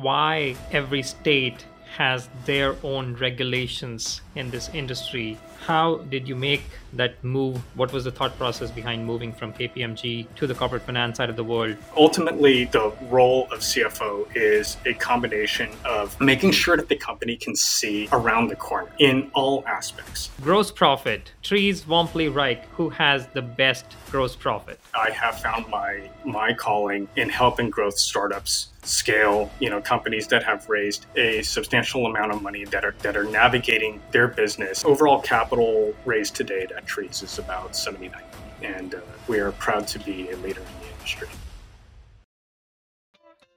why every state has their own regulations in this industry. How did you make that move? What was the thought process behind moving from KPMG to the corporate finance side of the world? Ultimately, the role of CFO is a combination of making sure that the company can see around the corner in all aspects. Gross profit. Treez, Womply, Wrike, who has the best gross profit? I have found my my calling in helping growth startups scale, you know, companies that have raised a substantial amount of money that are that are navigating their business. Overall capital raised to date at Treez is about 79 and uh, we are proud to be a leader in the industry.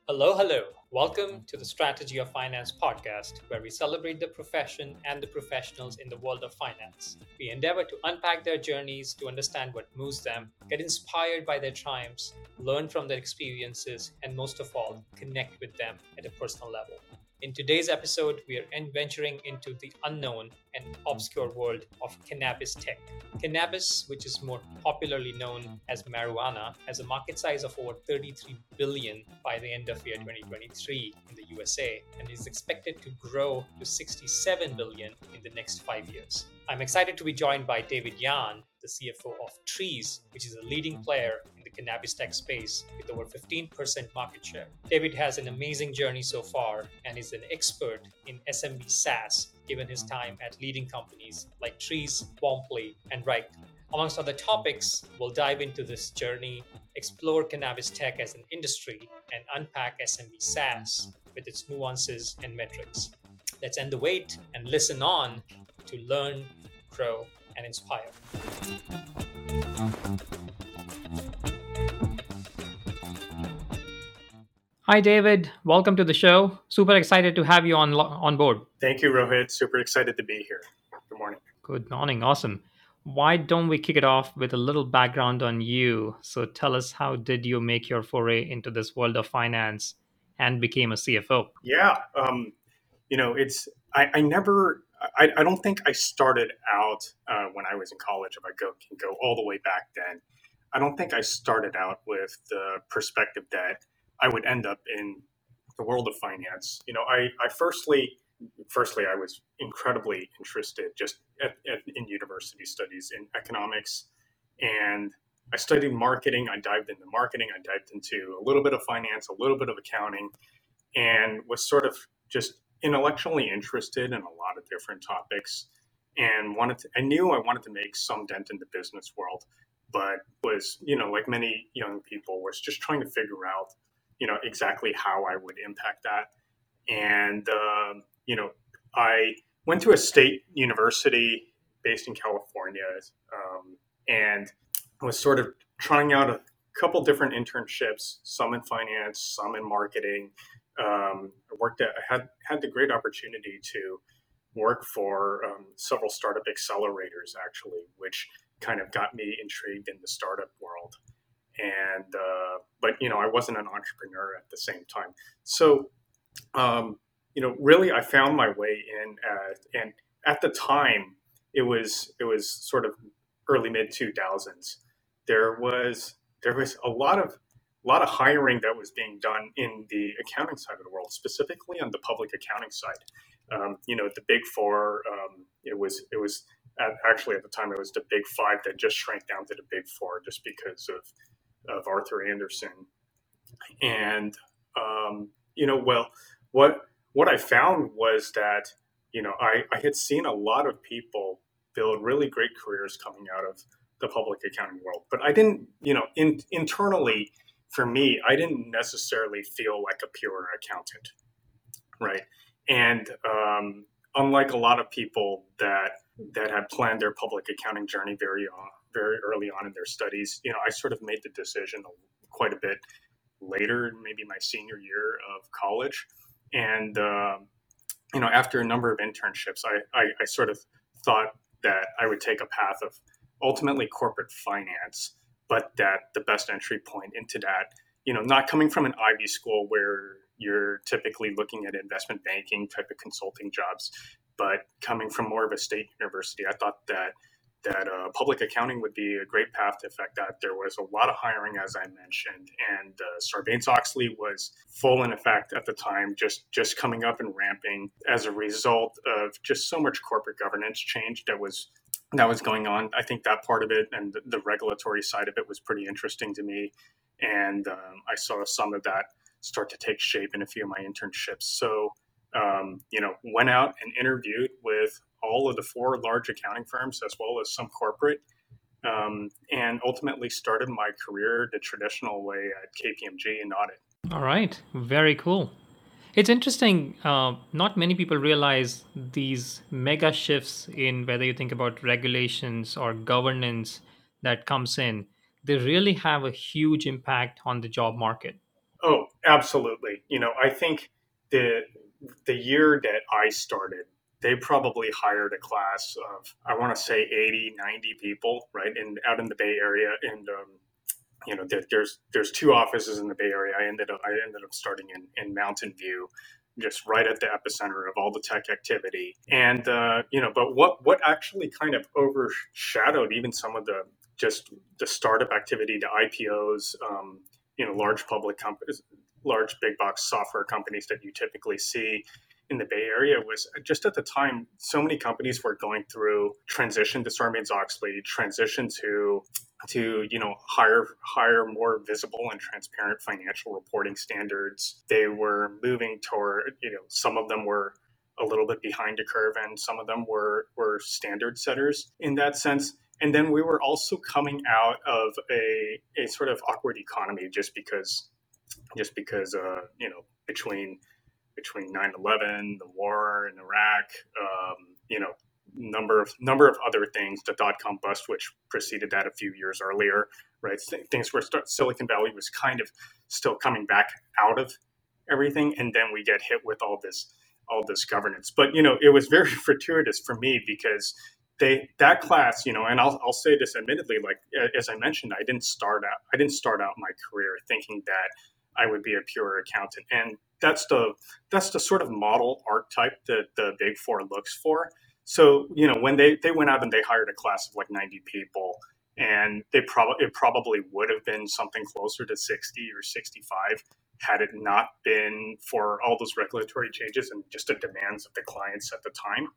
Hello, hello. Welcome to the Strategy of Finance podcast, where we celebrate the profession and the professionals in the world of finance. We endeavor to unpack their journeys to understand what moves them, get inspired by their triumphs, learn from their experiences, and most of all, connect with them at a personal level. In today's episode, we are venturing into the unknown and obscure world of cannabis tech. Cannabis, which is more popularly known as marijuana, has a market size of over 33 billion by the end of year 2023 in the USA and is expected to grow to 67 billion in the next 5 years. I'm excited to be joined by David Yan, the CFO of Treez, which is a leading mm-hmm. player in the cannabis tech space with over 15% market share. David has an amazing journey so far and is an expert in SMB SaaS given his mm-hmm. time at leading companies like Treez, Womply, and Wrike. Amongst other topics, we'll dive into this journey, explore cannabis tech as an industry, and unpack SMB SaaS with its nuances and metrics. Let's end the wait and listen on to learn grow, and inspire. Hi, David. Welcome to the show. Super excited to have you on on board. Thank you, Rohit. Super excited to be here. Good morning. Good morning. Awesome. Why don't we kick it off with a little background on you? So tell us how did you make your foray into this world of finance and became a CFO? Yeah, um, you know, it's I, I never I, I, don't think I started out uh, when I was in college. If I go can go all the way back then, I don't think I started out with the perspective that I would end up in the world of finance. You know, I, I firstly, firstly, I was incredibly interested just at, at, in university studies in economics, and I studied marketing. I dived into marketing. I dived into a little bit of finance, a little bit of accounting, and was sort of just intellectually interested in a lot of different topics and wanted to, I knew I wanted to make some dent in the business world, but was, you know, like many young people, was just trying to figure out, you know, exactly how I would impact that. And, uh, you know, I went to a state university based in California um, and was sort of trying out a couple different internships, some in finance, some in marketing, um, I worked at, had had the great opportunity to work for um, several startup accelerators actually, which kind of got me intrigued in the startup world. And uh, but you know, I wasn't an entrepreneur at the same time, so um, you know, really, I found my way in. Uh, and at the time, it was it was sort of early mid two thousands. There was there was a lot of a lot of hiring that was being done in the accounting side of the world, specifically on the public accounting side. Um, you know, the big four. Um, it was it was at, actually at the time it was the big five that just shrank down to the big four just because of of Arthur Andersen. And um, you know, well, what what I found was that you know I, I had seen a lot of people build really great careers coming out of the public accounting world, but I didn't, you know, in, internally for me, I didn't necessarily feel like a pure accountant, right? And um, unlike a lot of people that that had planned their public accounting journey very on, very early on in their studies, you know, I sort of made the decision quite a bit later, maybe my senior year of college, and uh, you know, after a number of internships, I, I, I sort of thought that I would take a path of ultimately corporate finance but that the best entry point into that, you know, not coming from an Ivy school where you're typically looking at investment banking type of consulting jobs, but coming from more of a state university, I thought that that uh, public accounting would be a great path to affect that. There was a lot of hiring, as I mentioned, and uh, Sarbanes Oxley was full in effect at the time, just just coming up and ramping as a result of just so much corporate governance change that was that was going on. I think that part of it and the, the regulatory side of it was pretty interesting to me, and um, I saw some of that start to take shape in a few of my internships. So. Um, you know, went out and interviewed with all of the four large accounting firms as well as some corporate, um, and ultimately started my career the traditional way at KPMG in audit. All right, very cool. It's interesting. Uh, not many people realize these mega shifts in whether you think about regulations or governance that comes in. They really have a huge impact on the job market. Oh, absolutely. You know, I think the the year that I started, they probably hired a class of i want to say 80 90 people right in out in the bay area and um, you know there, there's there's two offices in the bay area. I ended up i ended up starting in, in mountain view just right at the epicenter of all the tech activity. And uh, you know but what what actually kind of overshadowed even some of the just the startup activity the ipos um, you know large public companies large big box software companies that you typically see in the Bay Area was just at the time, so many companies were going through transition to Sarbanes Oxley, transition to to you know higher hire more visible and transparent financial reporting standards. They were moving toward you know some of them were a little bit behind the curve, and some of them were were standard setters in that sense. And then we were also coming out of a, a sort of awkward economy just because just because uh, you know between between 9/11, the war in Iraq, um, you know, number of number of other things, the dot com bust, which preceded that a few years earlier, right? Things where Silicon Valley was kind of still coming back out of everything, and then we get hit with all this all this governance. But you know, it was very fortuitous for me because they that class, you know, and I'll I'll say this admittedly, like as I mentioned, I didn't start out I didn't start out my career thinking that I would be a pure accountant. And that's the that's the sort of model archetype that the big four looks for. So, you know, when they, they went out and they hired a class of like 90 people, and they probably it probably would have been something closer to 60 or 65 had it not been for all those regulatory changes and just the demands of the clients at the time.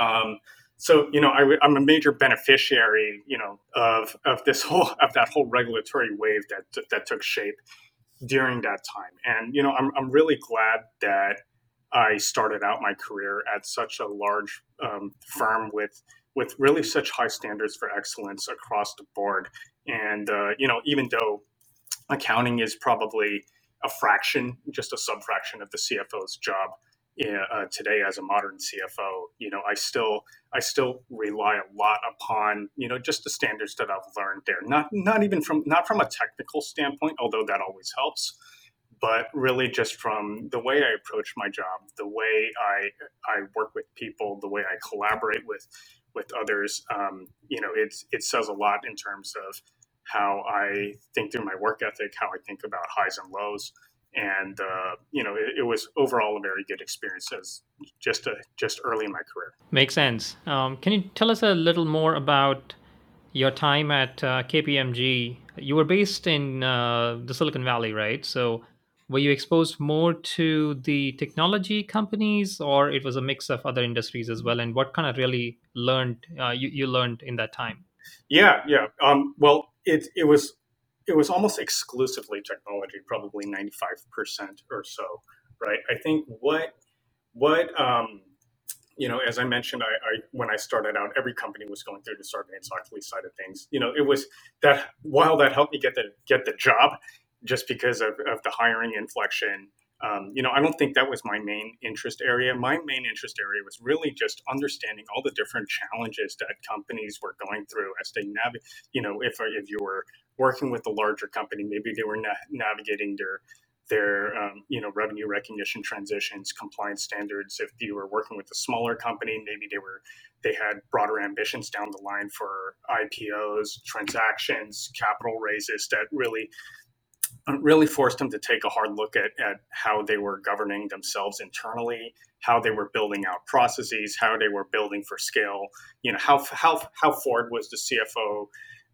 Um, so you know I, am a major beneficiary you know of of this whole of that whole regulatory wave that that took shape during that time. And, you know, I'm, I'm really glad that I started out my career at such a large um, firm with with really such high standards for excellence across the board. And uh, you know, even though accounting is probably a fraction, just a subfraction of the CFO's job, uh, today as a modern CFO, you know, I still I still rely a lot upon you know just the standards that I've learned there. Not not even from not from a technical standpoint, although that always helps, but really just from the way I approach my job, the way I I work with people, the way I collaborate with with others. Um, you know, it's it says a lot in terms of how I think through my work ethic, how I think about highs and lows and uh, you know it, it, was overall a very good experience as just a, just early in my career. Makes sense. Um, can you tell us a little more about your time at uh, KPMG? You were based in uh, the Silicon Valley, right? So were you exposed more to the technology companies, or it was a mix of other industries as well? And what kind of really learned uh, you, you learned in that time? Yeah, yeah. Um, well, it it was it was almost exclusively technology, probably 95% or so, right? I think what, what, um, you know, as I mentioned, I, I, when I started out, every company was going through the Sarbanes-Oxley side of things. You know, it was that while that helped me get the get the job, just because of, of the hiring inflection, um, you know, I don't think that was my main interest area. My main interest area was really just understanding all the different challenges that companies were going through as they navigate. You know, if if you were working with a larger company, maybe they were na- navigating their their um, you know revenue recognition transitions, compliance standards. If you were working with a smaller company, maybe they were they had broader ambitions down the line for IPOs, transactions, capital raises that really really forced them to take a hard look at, at how they were governing themselves internally, how they were building out processes, how they were building for scale. You know, how how how forward was the CFO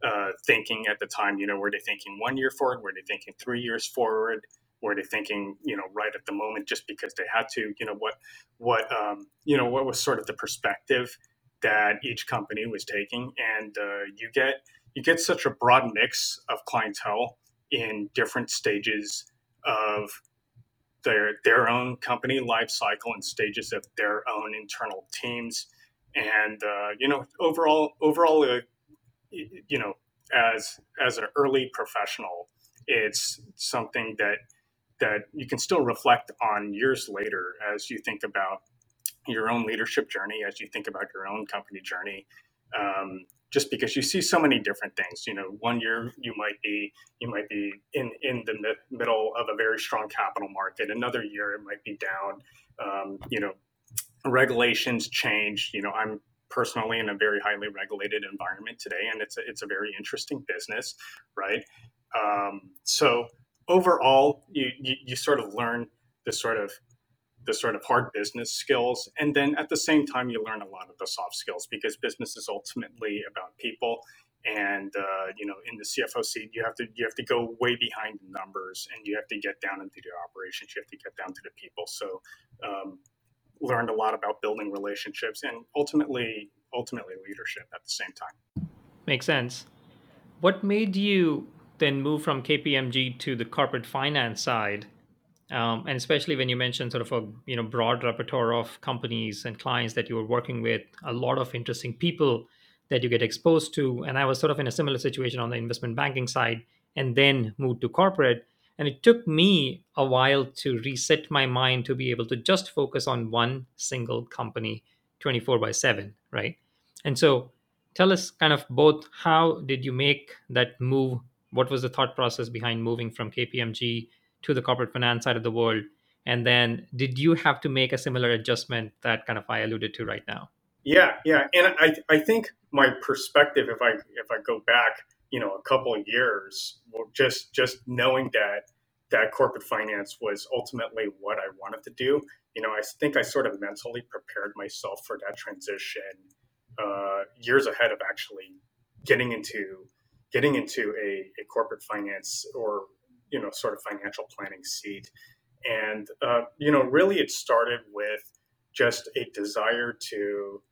uh, thinking at the time? You know, were they thinking one year forward? Were they thinking three years forward? Were they thinking, you know, right at the moment just because they had to? You know, what what um, you know what was sort of the perspective that each company was taking, and uh, you get you get such a broad mix of clientele in different stages of their their own company life cycle and stages of their own internal teams and uh, you know overall overall uh, you know as as an early professional it's something that that you can still reflect on years later as you think about your own leadership journey as you think about your own company journey um, just because you see so many different things. You know, one year you might be you might be in in the mi- middle of a very strong capital market. Another year it might be down. Um, you know, regulations change. You know, I'm personally in a very highly regulated environment today, and it's a, it's a very interesting business, right? Um, so overall, you, you you sort of learn the sort of the sort of hard business skills and then at the same time you learn a lot of the soft skills because business is ultimately about people and uh, you know in the cfo seat you have to you have to go way behind the numbers and you have to get down into the operations you have to get down to the people so um, learned a lot about building relationships and ultimately ultimately leadership at the same time makes sense what made you then move from kpmg to the corporate finance side um, and especially when you mentioned sort of a you know broad repertoire of companies and clients that you were working with, a lot of interesting people that you get exposed to. And I was sort of in a similar situation on the investment banking side, and then moved to corporate. And it took me a while to reset my mind to be able to just focus on one single company 24 by 7, right? And so tell us kind of both how did you make that move? What was the thought process behind moving from KPMG to the corporate finance side of the world? And then did you have to make a similar adjustment that kind of I alluded to right now? Yeah, yeah. And I, I think my perspective, if I if I go back, you know, a couple of years, just just knowing that that corporate finance was ultimately what I wanted to do, you know, I think I sort of mentally prepared myself for that transition uh, years ahead of actually getting into getting into a, a corporate finance or you know sort of financial planning seat. And uh, you know really it started with just a desire to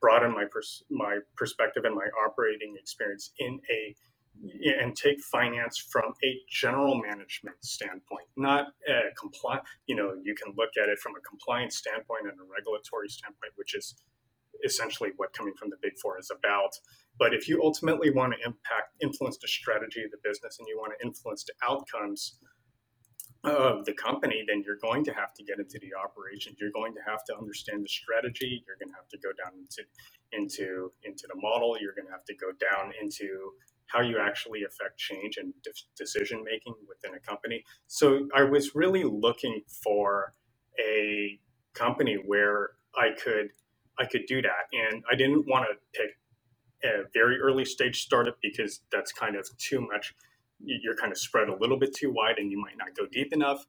broaden my pers- my perspective and my operating experience in a and take finance from a general management standpoint, not a compliant. You know, you can look at it from a compliance standpoint and a regulatory standpoint, which is essentially what coming from the big four is about. But if you ultimately want to impact, influence the strategy of the business and you want to influence the outcomes of the company, then you're going to have to get into the operations. You're going to have to understand the strategy. You're going to have to go down into into into the model. You're going to have to go down into how you actually affect change and de- decision making within a company. So I was really looking for a company where I could I could do that. And I didn't want to pick a very early stage startup because that's kind of too much. You're kind of spread a little bit too wide and you might not go deep enough.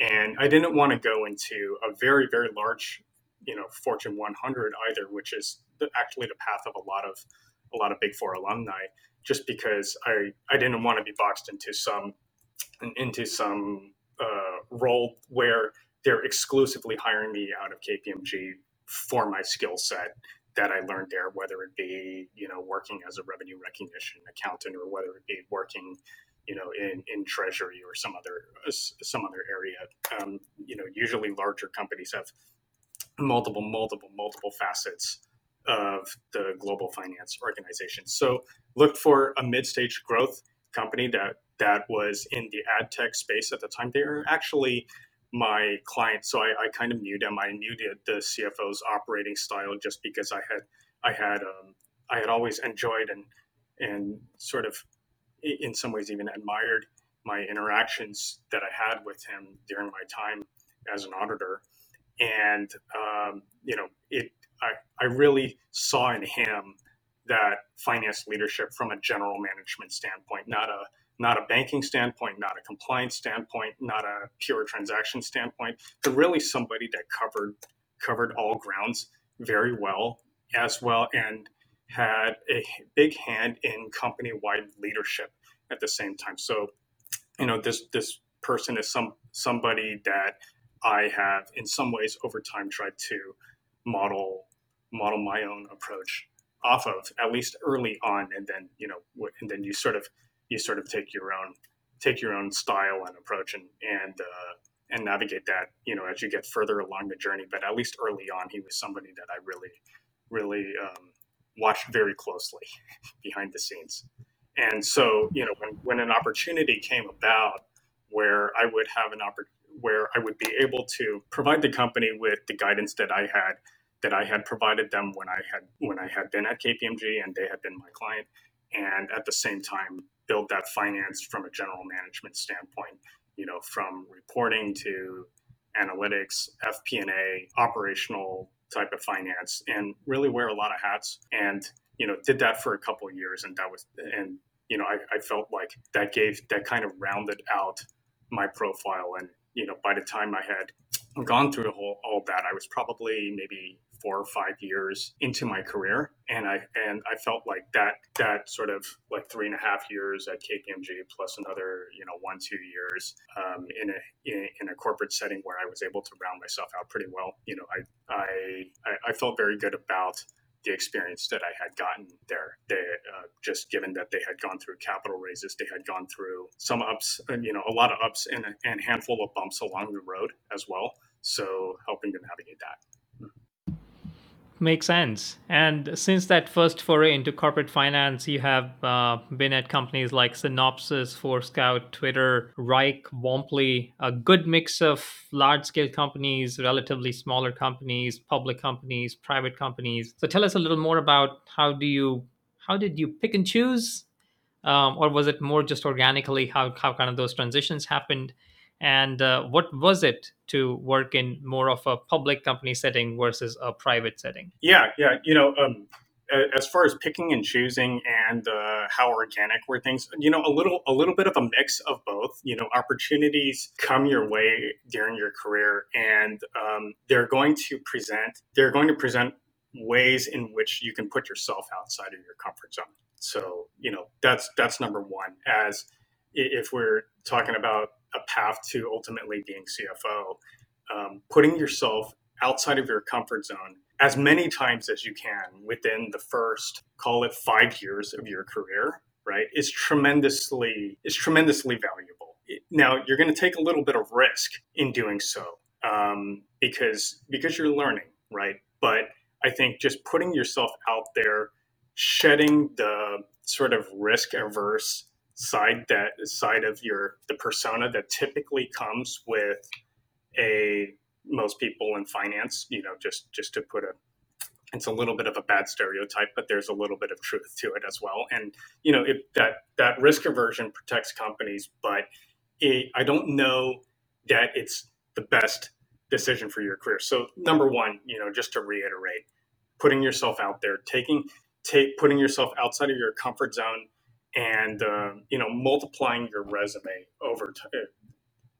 And I didn't want to go into a very, very large, you know, Fortune 100 either, which is the, actually the path of a lot of a lot of Big Four alumni. Just because I I didn't want to be boxed into some into some uh, role where they're exclusively hiring me out of KPMG for my skill set that I learned there, whether it be you know working as a revenue recognition accountant or whether it be working you know in, in treasury or some other some other area. Um, you know, usually larger companies have multiple, multiple, multiple facets of the global finance organization. So looked for a mid-stage growth company that that was in the ad tech space at the time. They were actually my client. So I, I kind of knew them. I knew the, the CFO's operating style just because I had I had um, I had always enjoyed and and sort of in some ways even admired my interactions that I had with him during my time as an auditor. And um, you know, it I, I really saw in him that finance leadership from a general management standpoint, not a not a banking standpoint, not a compliance standpoint, not a pure transaction standpoint, but really somebody that covered covered all grounds very well as well and had a big hand in company-wide leadership at the same time. So, you know, this this person is some somebody that I have in some ways over time tried to model model my own approach off of at least early on and then you know and then you sort of you sort of take your own take your own style and approach and and uh, and navigate that you know as you get further along the journey. But at least early on he was somebody that i really really um, watched very closely behind the scenes. And so you know when, when an opportunity came about where i would have an opportunity where i would be able to provide the company with the guidance that i had that i had provided them when i had when i had been at kpmg and they had been my client and at the same time build that finance from a general management standpoint you know, from reporting to analytics, FP&A, operational type of finance, and really wear a lot of hats. And you know, did that for a couple years, and that was, and you know, I, I felt like that gave that kind of rounded out my profile. And you know, by the time I had gone through all, all that, I was probably maybe four or five years into my career, and I and I felt like that that sort of like three and a half years at KPMG plus another you know one two years um, in a in, in, a corporate setting where I was able to round myself out pretty well. You know, I I I felt very good about the experience that I had gotten there. They uh, just given that they had gone through capital raises, they had gone through some ups, uh, you know, a lot of ups and a and handful of bumps along the road as well. So helping to navigate that makes sense. And since that first foray into corporate finance, you have uh, been at companies like Synopsys, Forescout, Twitter, Wrike, Womply, a good mix of large scale companies, relatively smaller companies, public companies, private companies. So tell us a little more about how do you how did you pick and choose, um, or was it more just organically how how kind of those transitions happened? And uh, what was it to work in more of a public company setting versus a private setting? Yeah yeah you know um, as far as picking and choosing and uh, how organic were things you know a little a little bit of a mix of both. You know opportunities come your way during your career and um, they're going to present they're going to present ways in which you can put yourself outside of your comfort zone. So you know that's that's number one. As if we're talking about a path to ultimately being CFO, um, putting yourself outside of your comfort zone as many times as you can within the first, call it five years of your career, right, is tremendously is tremendously valuable. Now you're going to take a little bit of risk in doing so um, because because you're learning, right? But I think just putting yourself out there, shedding the sort of risk averse side that side of your the persona that typically comes with a most people in finance you know just just to put a it's a little bit of a bad stereotype but there's a little bit of truth to it as well. And you know it, that that risk aversion protects companies but it, i don't know that it's the best decision for your career. So number one you know just to reiterate putting yourself out there taking take putting yourself outside of your comfort zone and uh, you know multiplying your resume over time uh,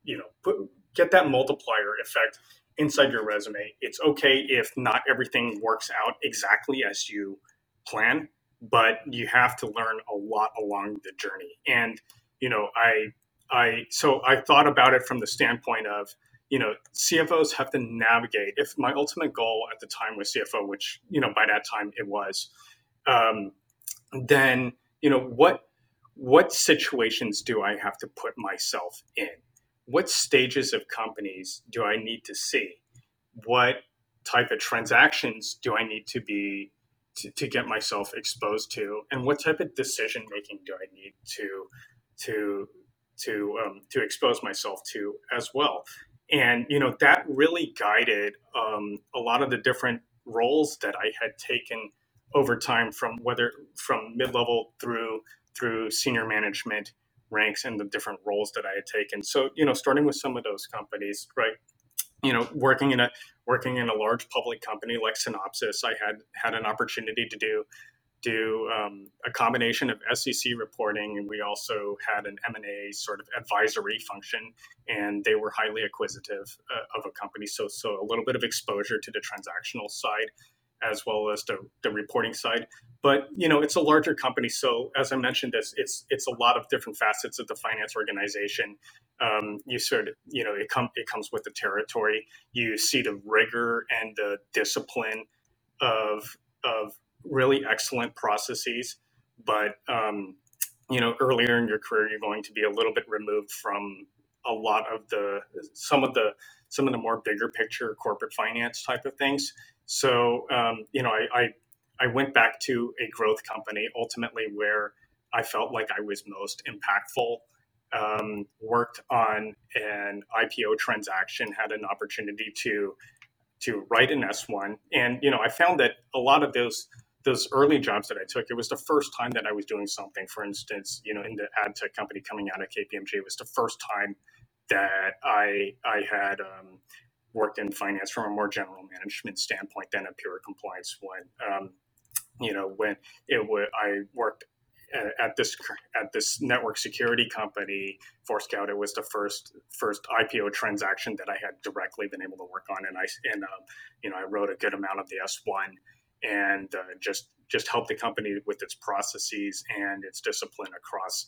you know put, get that multiplier effect inside your resume. It's okay if not everything works out exactly as you plan but you have to learn a lot along the journey. And you know i i so i thought about it from the standpoint of you know cfos have to navigate. If my ultimate goal at the time was cfo which you know by that time it was um, then you know what what situations do I have to put myself in? What stages of companies do I need to see? What type of transactions do I need to be to, to get myself exposed to? And what type of decision making do I need to to to um, to expose myself to as well? And you know that really guided um, a lot of the different roles that I had taken over time from whether from mid level through through senior management ranks and the different roles that I had taken. So, you know, starting with some of those companies, right? You know, working in a working in a large public company like Synopsys, I had had an opportunity to do do um, a combination of SEC reporting, and we also had an M&A sort of advisory function, and they were highly acquisitive uh, of a company. So, so a little bit of exposure to the transactional side as well as the, the reporting side. But you know, it's a larger company, so as I mentioned, it's it's it's a lot of different facets of the finance organization. Um, you sort of you know it comes it comes with the territory. You see the rigor and the discipline of of really excellent processes, but um, you know earlier in your career you're going to be a little bit removed from a lot of the some of the some of the more bigger picture corporate finance type of things so um, you know I, I i went back to a growth company ultimately where i felt like i was most impactful um, worked on an ipo transaction had an opportunity to to write an s1 and you know i found that a lot of those those early jobs that I took, it was the first time that I was doing something. For instance, you know, in the ad tech company coming out of KPMG, it was the first time that I I had um, worked in finance from a more general management standpoint than a pure compliance one. Um, you know, when it would I worked at this at this network security company, Forescout. It was the first first IPO transaction that I had directly been able to work on, and I and um, you know I wrote a good amount of the S one and uh, just just help the company with its processes and its discipline across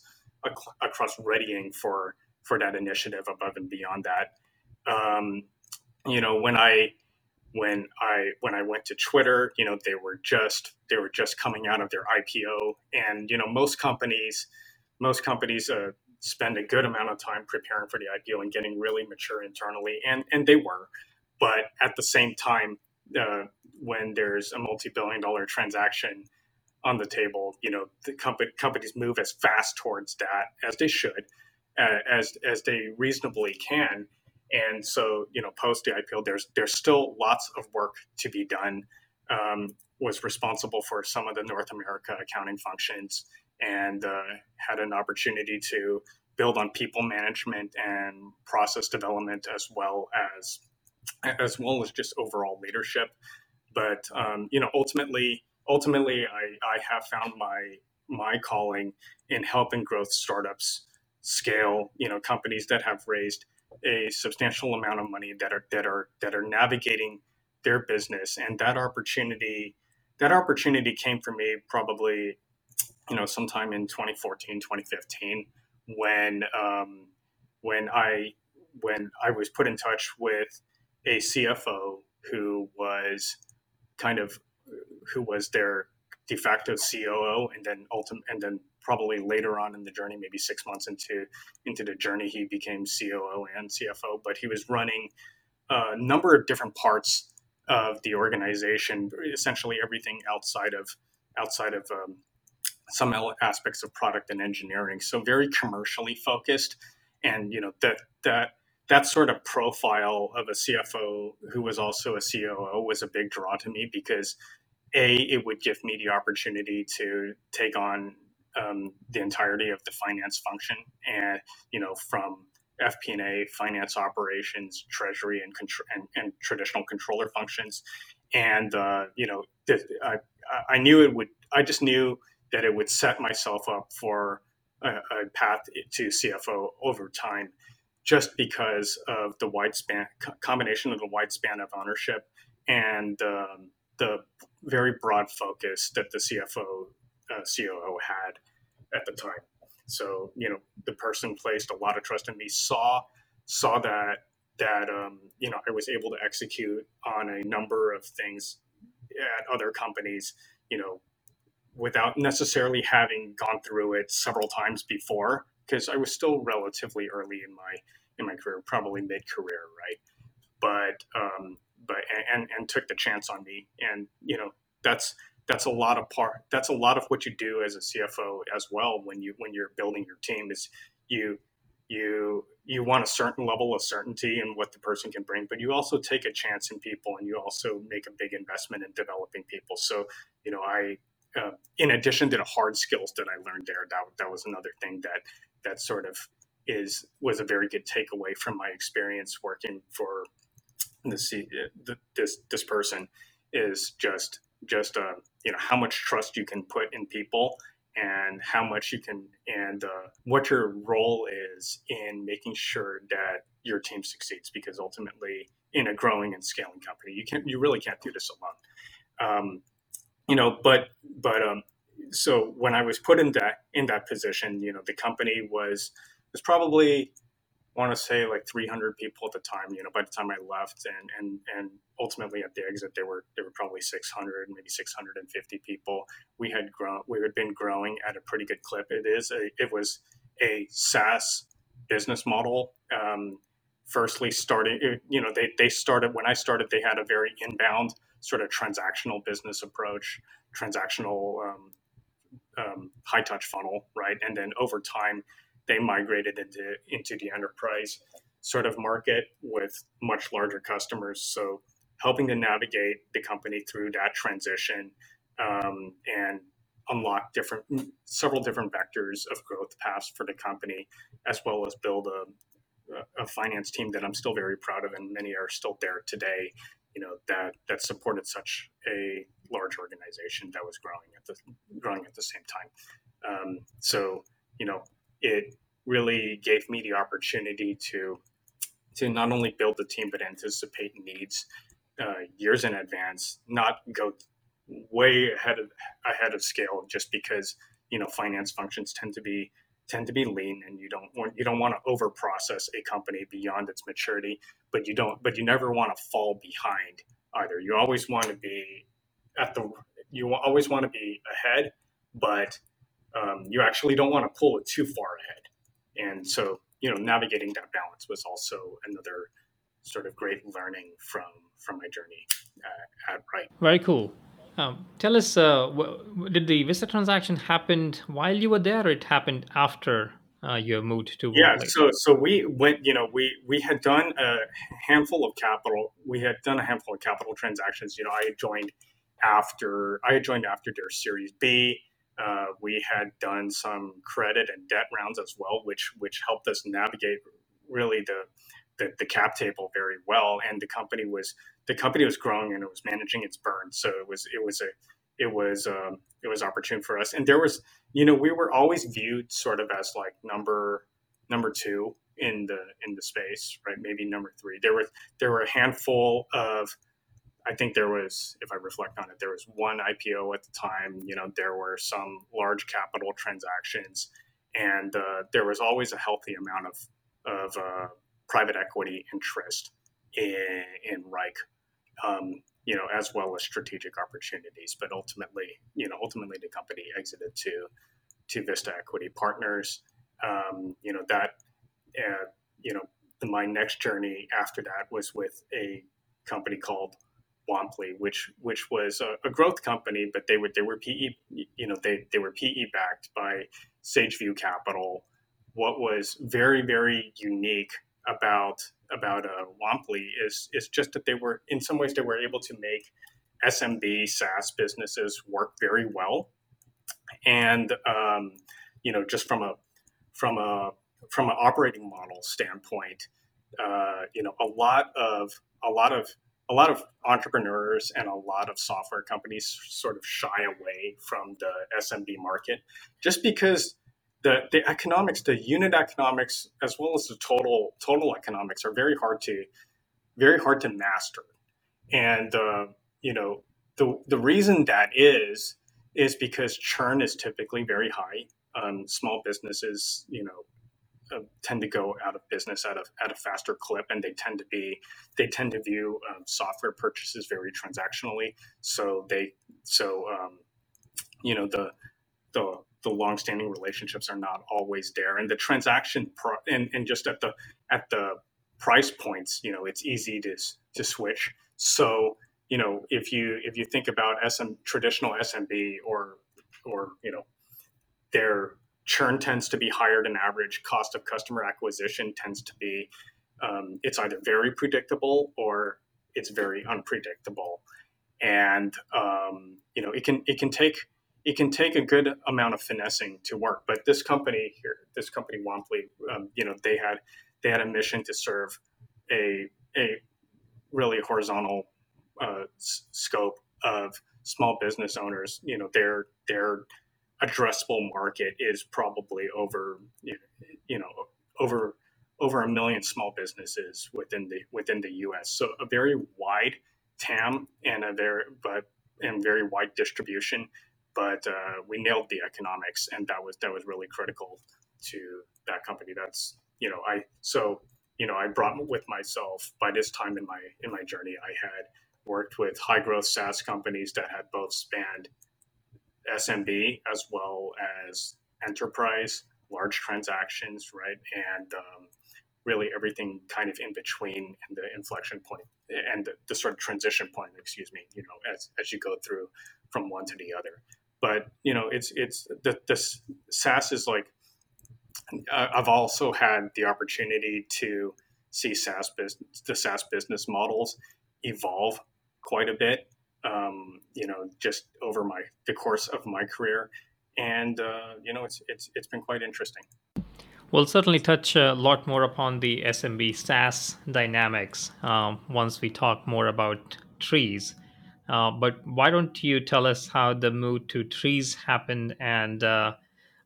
across readying for for that initiative above and beyond that. Um, you know, when I when I when I went to Twitter, you know, they were just they were just coming out of their IPO, and you know, most companies most companies uh, spend a good amount of time preparing for the IPO and getting really mature internally, and and they were, but at the same time, uh, when there's a multi-billion dollar transaction on the table, you know, the company, companies move as fast towards that as they should, uh, as as they reasonably can. And so, you know, post the IPO, there's there's still lots of work to be done. Um, was responsible for some of the North America accounting functions and uh, had an opportunity to build on people management and process development as well as as well as just overall leadership. But um, you know, ultimately, ultimately, I, I have found my my calling in helping growth startups scale. You know, companies that have raised a substantial amount of money that are that are that are navigating their business, and that opportunity that opportunity came for me probably you know sometime in 2014 2015 when um, when i when i was put in touch with a cfo who was kind of who was their de facto COO, and then ultimate, and then probably later on in the journey, maybe six months into into the journey, he became COO and CFO. But he was running a number of different parts of the organization, essentially everything outside of outside of um, some aspects of product and engineering. So very commercially focused, and you know that that that sort of profile of a CFO who was also a COO was a big draw to me because a it would give me the opportunity to take on um, the entirety of the finance function and you know from FP&A, finance operations, treasury, and, and, and traditional controller functions. And uh, you know, th- I, I knew it would. I just knew that it would set myself up for a, a path to CFO over time just because of the wide span combination of the wide span of ownership and um, the very broad focus that the CFO uh, COO had at the time. So you know the person placed a lot of trust in me. Saw saw that that um, you know I was able to execute on a number of things at other companies. You know without necessarily having gone through it several times before because I was still relatively early in my in my career, probably mid career, right? But um, but and and took the chance on me, and you know that's that's a lot of part. That's a lot of what you do as a CFO as well when you when you're building your team is you you you want a certain level of certainty in what the person can bring but you also take a chance in people and you also make a big investment in developing people so you know i uh, in addition to the hard skills that I learned there, that, that was another thing that that sort of is was a very good takeaway from my experience working for the this this person is just just uh, you know how much trust you can put in people and how much you can and uh, what your role is in making sure that your team succeeds because ultimately in a growing and scaling company you can't you really can't do this alone. Um, you know but but um, so when i was put in that in that position you know the company was was probably want to say like 300 people at the time. You know, by the time I left, and and and ultimately at the exit, there were there were probably 600, maybe 650 people. We had grown, we had been growing at a pretty good clip. It is a, it was a SaaS business model. Um, firstly, starting, you know, they they started when I started, they had a very inbound sort of transactional business approach, transactional. Um, um, high touch funnel, right? And then over time, they migrated into into the enterprise sort of market with much larger customers. So helping to navigate the company through that transition um, and unlock different several different vectors of growth paths for the company, as well as build a, a finance team that I'm still very proud of, and many are still there today. You know that that supported such a large organization that was growing at the growing at the same time. Um, so you know it really gave me the opportunity to to not only build the team but anticipate needs uh, years in advance, not go way ahead of ahead of scale just because you know finance functions tend to be tend to be lean and you don't want you don't want to over process a company beyond its maturity but you don't but you never want to fall behind either. You always want to be at the you always want to be ahead but um, you actually don't want to pull it too far ahead and so, you know, navigating that balance was also another sort of great learning from from my journey uh, at Wrike. Very cool. Um, tell us, uh, wh- did the Vista transaction happen while you were there, or it happened after uh, you moved to? Yeah, so so we went. You know, we we had done a handful of capital. We had done a handful of capital transactions. You know, I had joined after I had joined after their Series B. Uh, we had done some credit and debt rounds as well, which which helped us navigate really the, the, the cap table very well. And the company was the company was growing and it was managing its burn, so it was it was a it was um, it was opportune for us. And there was you know we were always viewed sort of as like number number two in the in the space, right? Maybe number three. There were there were a handful of I think there was, if I reflect on it, there was one IPO at the time. You know, there were some large capital transactions, and uh, there was always a healthy amount of of uh, private equity interest in, in Wrike, um, you know, as well as strategic opportunities. But ultimately, you know, ultimately the company exited to to Vista Equity Partners. Um, you know that, uh, you know, my next journey after that was with a company called Womply, which which was a, a, growth company, but they were they were PE, you know, they they were PE backed by Sageview Capital. What was very very unique about about uh, Womply is is just that they were in some ways they were able to make SMB SaaS businesses work very well, and um, you know just from a from a from an operating model standpoint, uh, you know a lot of a lot of a lot of entrepreneurs and a lot of software companies sort of shy away from the SMB market just because the, the economics, the unit economics, as well as the total total economics are very hard to very hard to master. And uh, you know the the reason that is is because churn is typically very high. Um, small businesses, you know, uh, tend to go out of business at a, at a faster clip and they tend to be they tend to view um, software purchases very transactionally. So they so um, you know the the the long-standing relationships are not always there. And the transaction pro- and, and just at the at the price points you know it's easy to to switch. So you know if you if you think about SM traditional SMB or or you know their churn tends to be higher than average. Cost of customer acquisition tends to be um, it's either very predictable or it's very unpredictable, and um, you know it can it can take it can take a good amount of finessing to work. But this company here, this company Womply, um, you know they had they had a mission to serve a a really horizontal uh, s- scope of small business owners, you know, their their addressable market is probably over you know over over a million small businesses within the within the U.S. So a very wide TAM and a very but and very wide distribution. But uh, we nailed the economics, and that was that was really critical to that company. That's you know I so you know I brought with myself by this time in my in my journey I had worked with high growth SaaS companies that had both spanned SMB as well as enterprise, large transactions, right? And um, really everything kind of in between and the inflection point and the, the, sort of transition point, excuse me, you know, as, as you go through from one to the other. But, you know, it's, it's, the, this SaaS is like, I've also had the opportunity to see SaaS business, the SaaS business models evolve quite a bit um, you know, just over my the course of my career, and uh, you know, it's it's it's been quite interesting. We'll certainly touch a lot more upon the SMB SaaS dynamics um, once we talk more about Treez. Uh, but why don't you tell us how the move to Treez happened and uh,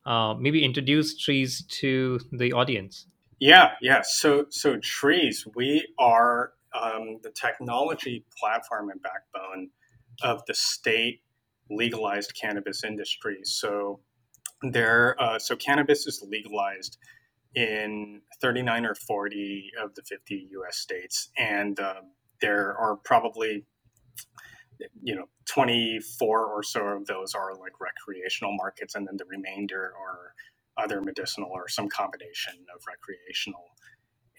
uh, maybe introduce Treez to the audience? Yeah, yeah. So, so Treez, we are um, the technology platform and backbone of the state legalized cannabis industry. So there, uh, so cannabis is legalized in 39 or 40 of the 50 U.S. states, and uh, there are probably you know 24 or so of those are like recreational markets, and then the remainder are other medicinal or some combination of recreational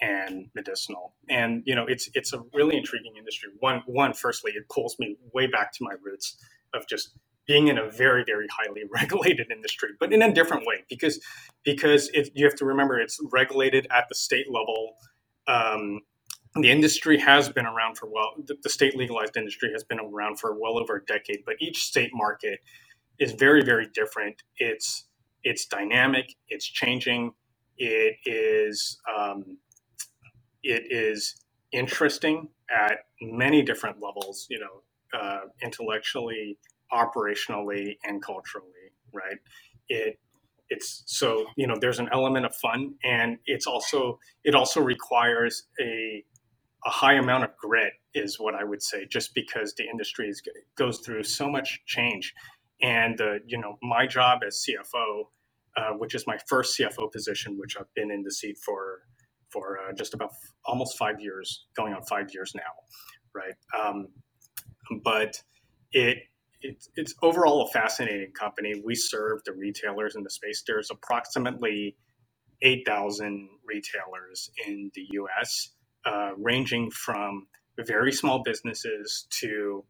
and medicinal. And you know, it's it's a really intriguing industry. One one, firstly, it pulls me way back to my roots of just being in a very very highly regulated industry, but in a different way because because it, you have to remember it's regulated at the state level. Um, the industry has been around for well. The, the state legalized industry has been around for well over a decade, but each state market is very very different. It's it's dynamic. It's changing. It is um, it is interesting at many different levels, you know, uh, intellectually, operationally, and culturally, right? It it's so you know there's an element of fun, and it's also it also requires a a high amount of grit is what I would say, just because the industry is, goes through so much change, and uh, you know my job as CFO, uh, which is my first CFO position, which I've been in the seat for for uh, just about f- almost five years, going on five years now, right? Um, but it, it, it's overall a fascinating company. We serve the retailers in the space. There's approximately 8,000 retailers in the US, uh, ranging from very small businesses to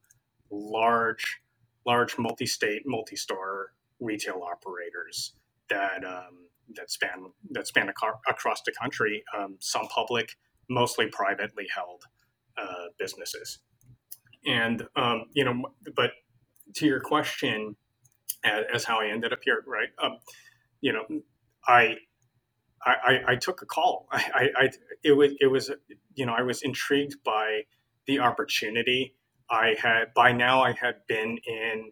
large, large multi-state, multi-store retail operators that um, that span that span across the country. Um, some public, mostly privately held uh, businesses, and um, you know, but to your question, as, as, how I ended up here, right? Um, you know, I, I, I took a call. I, I, it was, it was, you know, I was intrigued by the opportunity. I had by now I had been in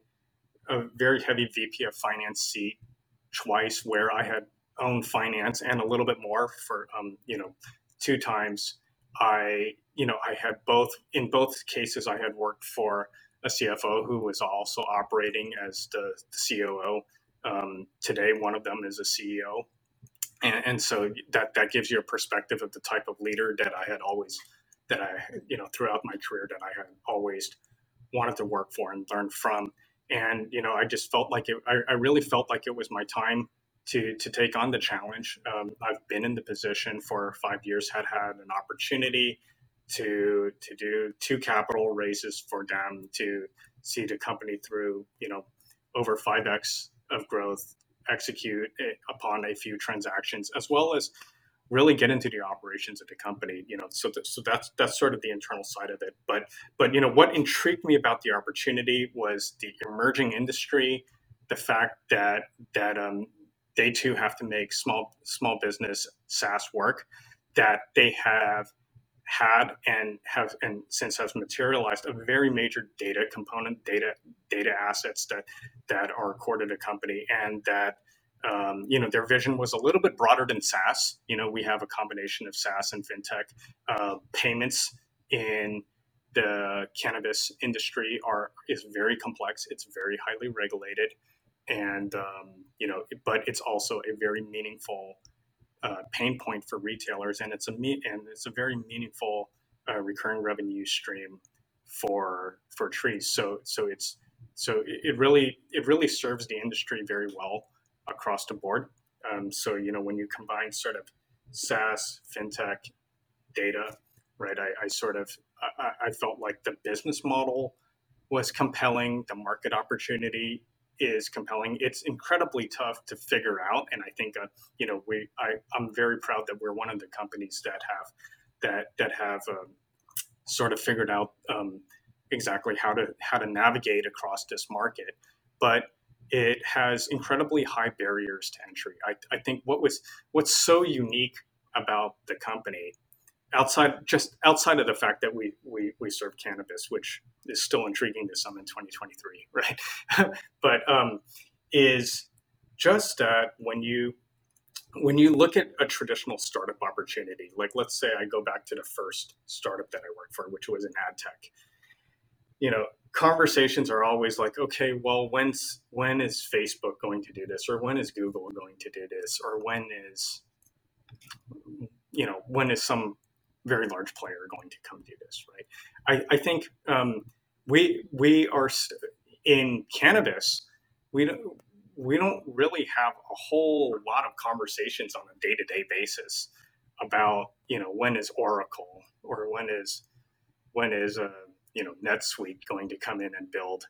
a very heavy VP of finance seat twice, where I had own finance and a little bit more for um, you know two times. I you know i had both in both cases i had worked for a cfo who was also operating as the, the coo um, today one of them is a ceo and, and, so that that gives you a perspective of the type of leader that i had always that i you know throughout my career that i had always wanted to work for and learn from. And you know i just felt like it I, I really felt like it was my time to to take on the challenge. Um, I've been in the position for five years, had had an opportunity to to do two capital raises for them to see the company through, you know, over five x of growth, execute upon a few transactions, as well as really get into the operations of the company. You know, so th- so that's that's sort of the internal side of it. But but you know what intrigued me about the opportunity was the emerging industry, the fact that that um, they too have to make small small business SaaS work that they have had and have and since has materialized a very major data component, data data assets that that are core to the company, and that um, you know their vision was a little bit broader than SaaS. You know, we have a combination of SaaS and fintech uh, payments in the cannabis industry are is very complex. It's very highly regulated, and um, you know, but it's also a very meaningful uh, pain point for retailers, and it's a me- and it's a very meaningful uh, recurring revenue stream for for Treez. So so it's so it really it really serves the industry very well across the board. Um, so you know when you combine sort of SaaS, fintech, data, right? I, I sort of I, I felt like the business model was compelling, the market opportunity is compelling. It's incredibly tough to figure out, and I think uh, you know we I, I'm very proud that we're one of the companies that have that that have um, sort of figured out um, exactly how to how to navigate across this market, but it has incredibly high barriers to entry. I, I think what was what's so unique about the company outside just outside of the fact that we we, we serve cannabis which is still intriguing to some in 2023 right? But um, is just that when you when you look at a traditional startup opportunity like let's say i go back to the first startup that i worked for which was an ad tech you know conversations are always like okay well when's when is facebook going to do this or when is google going to do this or when is you know when is some very large player going to come do this, right? I, I think um, we we are in cannabis. We don't we don't really have a whole lot of conversations on a day to day basis about you know when is Oracle or when is when is a uh, you know NetSuite going to come in and build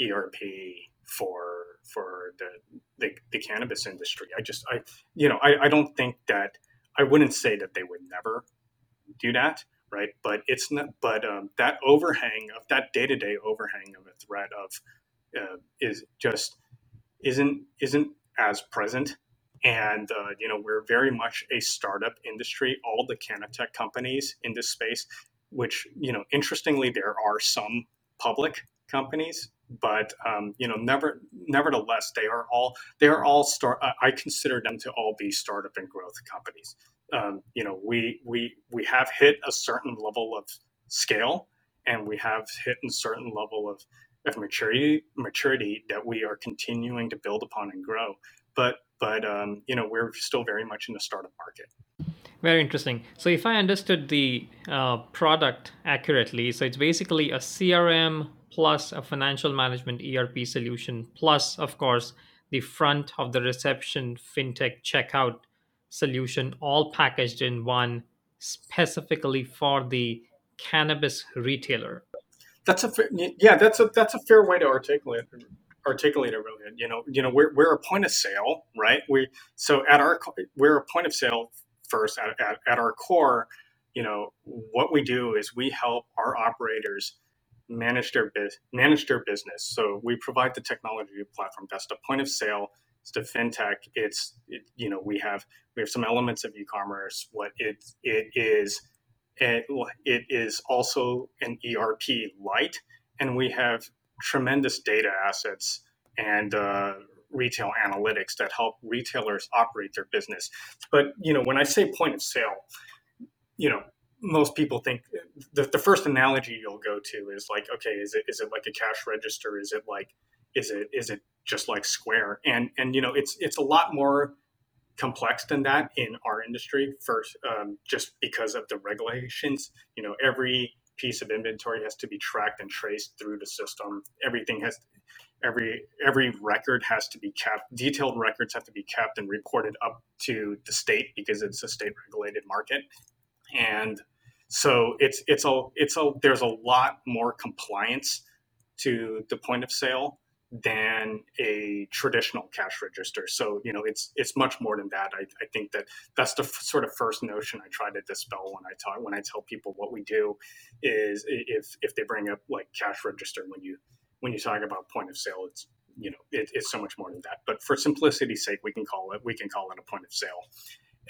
ERP for for the, the, the cannabis industry. I just I you know I, I don't think that I wouldn't say that they would never do that, right? But it's not. But um, that overhang of that day to day overhang of a threat of uh, is just isn't isn't as present. And uh, you know we're very much a startup industry. All the CannaTech companies in this space, which you know interestingly there are some public companies but um, you know never nevertheless they are all they are all start i consider them to all be startup and growth companies um, you know, we we we have hit a certain level of scale, and we have hit a certain level of, of maturity maturity that we are continuing to build upon and grow. But but um, you know, we're still very much in the startup market. Very interesting. So, if I understood the uh, product accurately, so it's basically a CRM plus a financial management ERP solution, plus, of course, the front of the reception fintech checkout solution all packaged in one specifically for the cannabis retailer. That's a yeah that's a that's a fair way to articulate articulate it really. You know you know we're, we're a point of sale right? We so at our we're a point of sale first at, at, at our core you know what we do is we help our operators manage their biz, manage their business. So we provide the technology platform. That's the point of sale to fintech it's it, you know we have we have some elements of e-commerce what it it is it, it is also an erp light and we have tremendous data assets and uh, retail analytics that help retailers operate their business. But you know when i say point of sale you know most people think the, the first analogy you'll go to is like okay is it is it like a cash register? Is it like is it is it just like Square? And and you know it's it's a lot more complex than that in our industry. First, um, just because of the regulations, you know, every piece of inventory has to be tracked and traced through the system. Everything has every every record has to be kept detailed records have to be kept and reported up to the state because it's a state regulated market and so it's it's a it's a there's a lot more compliance to the point of sale than a traditional cash register. So you know, it's it's much more than that. I, I think that that's the f- sort of first notion I try to dispel when I talk when I tell people what we do is if if they bring up like cash register when you when you talk about point of sale, it's you know it, it's so much more than that. But for simplicity's sake, we can call it we can call it a point of sale.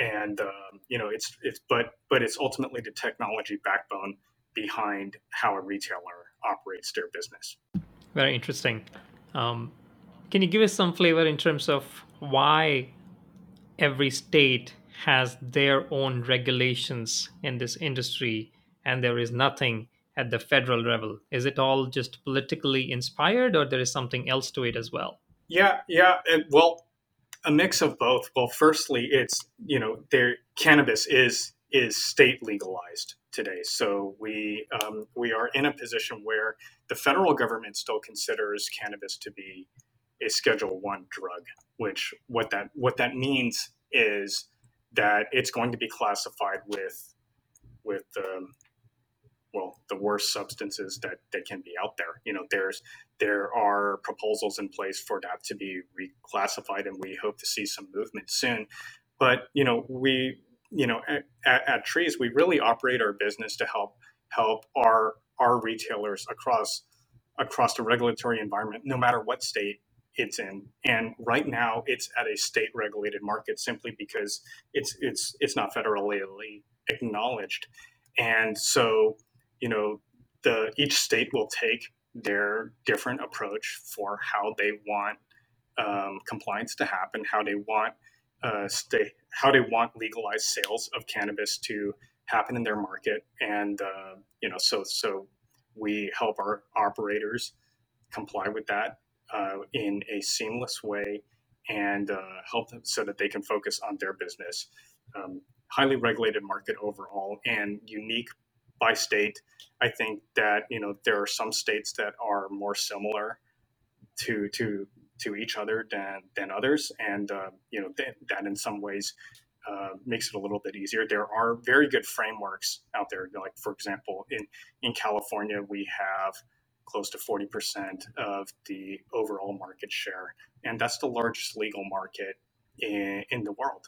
and um, you know it's it's but but it's ultimately the technology backbone behind how a retailer operates their business. Very interesting. Um, can you give us some flavor in terms of why every state has their own regulations in this industry and there is nothing at the federal level? Is it all just politically inspired or there is something else to it as well? Yeah, yeah. And, well, a mix of both. Well, firstly, it's you know, their cannabis is is state legalized today, so we um, we are in a position where the federal government still considers cannabis to be a Schedule One drug. Which what that what that means is that it's going to be classified with with um, well the worst substances that that can be out there you know there's there are proposals in place for that to be reclassified and we hope to see some movement soon but you know we you know at, at Treez we really operate our business to help help our our retailers across across the regulatory environment no matter what state it's in. And right now it's at a state regulated market simply because it's it's it's not federally acknowledged. And so you know, the each state will take their different approach for how they want um, compliance to happen, how they want uh, stay, how they want legalized sales of cannabis to happen in their market, and uh, you know, so so we help our operators comply with that uh, in a seamless way and uh, help them so that they can focus on their business. Um, highly regulated market overall and unique by state. I think that you know there are some states that are more similar to to to each other than than others, and uh, you know that, that in some ways uh, makes it a little bit easier. There are very good frameworks out there. Like for example, in in California, we have close to 40% of the overall market share, and that's the largest legal market in, in the world.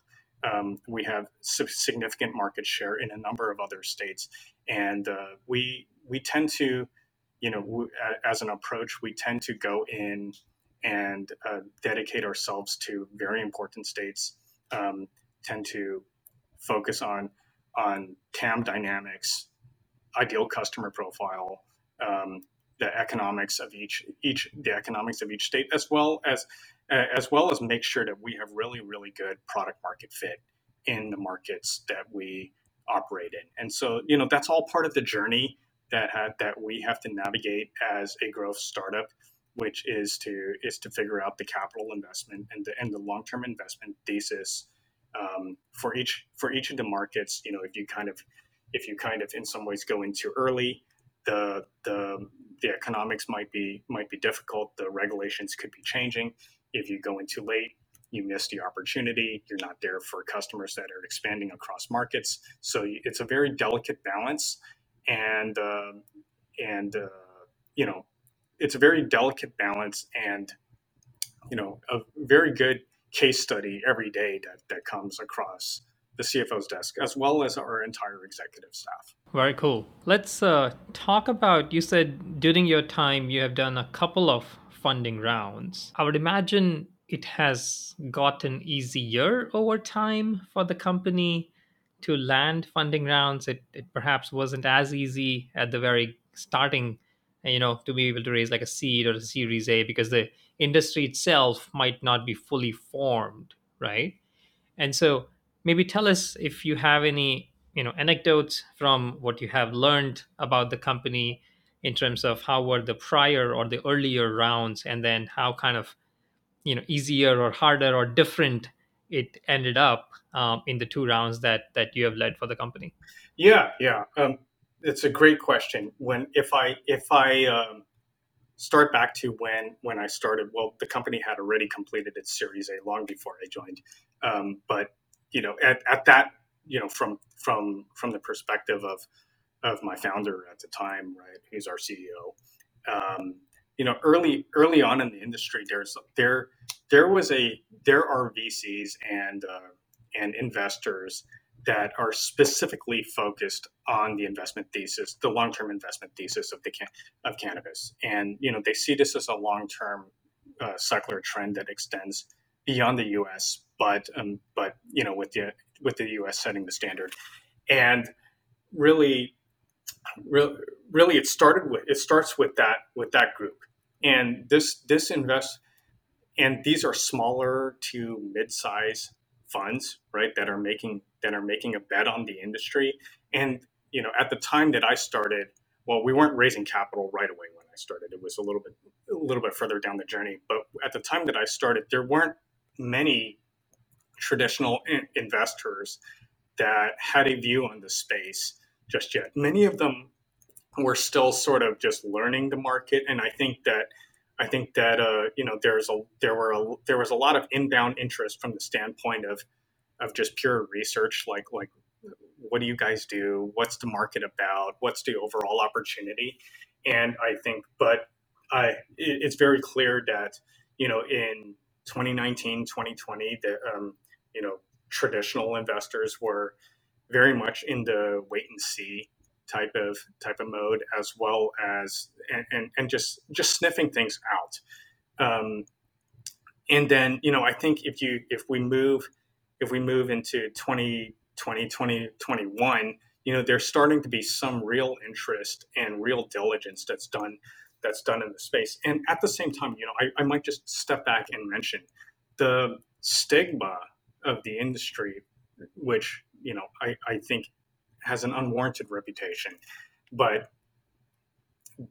Um, we have significant market share in a number of other states, and uh, we we tend to, you know, as an approach, we tend to go in and uh, dedicate ourselves to very important states. Um, tend to focus on on TAM dynamics, ideal customer profile, um, the economics of each each the economics of each state, as well as as well as make sure that we have really, really good product market fit in the markets that we operate in. And so, you know, that's all part of the journey that had, that we have to navigate as a growth startup, which is to is to figure out the capital investment and the and the long term investment thesis um, for each for each of the markets. You know, if you kind of if you kind of in some ways go in too early, the the the economics might be might be difficult. The regulations could be changing if you go in too late, you miss the opportunity. You're not there for customers that are expanding across markets. So it's a very delicate balance, and uh, and uh, you know, it's a very delicate balance, and you know, a very good case study every day that that comes across the CFO's desk, as well as our entire executive staff. Very cool. Let's uh, talk about. You said during your time you have done a couple of funding rounds. I would imagine it has gotten easier over time for the company to land funding rounds. It, it perhaps wasn't as easy at the very starting, you know, to be able to raise like a seed or a series A because the industry itself might not be fully formed, right? And so maybe tell us if you have any, you know, anecdotes from what you have learned about the company in terms of how were the prior or the earlier rounds and then how kind of you know easier or harder or different it ended up um, in the two rounds that that you have led for the company yeah yeah um, it's a great question when if i if i um, start back to when when i started well the company had already completed its series a long before i joined um, but you know at, at that you know from from from the perspective of of my founder at the time, right, who's our CEO. Um, you know, early early on in the industry, there's there there was a there are VCs and uh, and investors that are specifically focused on the investment thesis, the long term investment thesis of the can- of cannabis, and you know they see this as a long term uh, secular trend that extends beyond the U.S. But um, but you know with the with the U.S. setting the standard, and really, really, really, it started with it starts with that with that group, and this this invest, and these are smaller to mid-size funds, right, that are making that are making a bet on the industry, and you know, at the time that I started, well, we weren't raising capital right away when I started. It was a little bit a little bit further down the journey, but at the time that I started, there weren't many traditional in- investors that had a view on the space just yet. Many of them were still sort of just learning the market, and I think that I think that uh, you know there's a there were a, there was a lot of inbound interest from the standpoint of of just pure research, like like what do you guys do? What's the market about? What's the overall opportunity? And I think, but I it's very clear that you know in 2019, 2020, the um, you know traditional investors were very much in the wait and see type of type of mode as well as and, and, and just just sniffing things out um, and then you know i think if you if we move if we move into 2020 2021 you know there's starting to be some real interest and real diligence that's done that's done in the space. And at the same time you know i, I might just step back and mention the stigma of the industry, which you know I, I think has an unwarranted reputation, but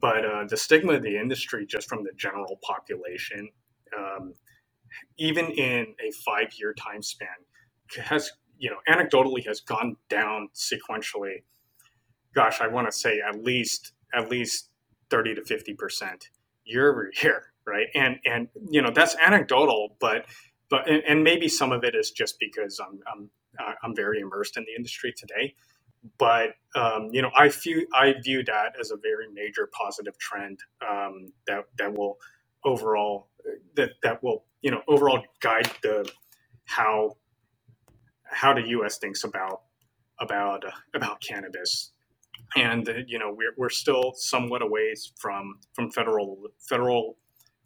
but uh, the stigma of the industry just from the general population, um, even in a five year time span, has you know anecdotally has gone down sequentially. Gosh, I want to say at least at least thirty to fifty percent year over year, right? And and you know that's anecdotal, but but and, and maybe some of it is just because I'm I'm uh, I'm very immersed in the industry today. But um, you know, I view I view that as a very major positive trend um, that that will overall that that will you know overall guide the how how the U.S. thinks about about about cannabis and you know we're, we're still somewhat a ways from from federal federal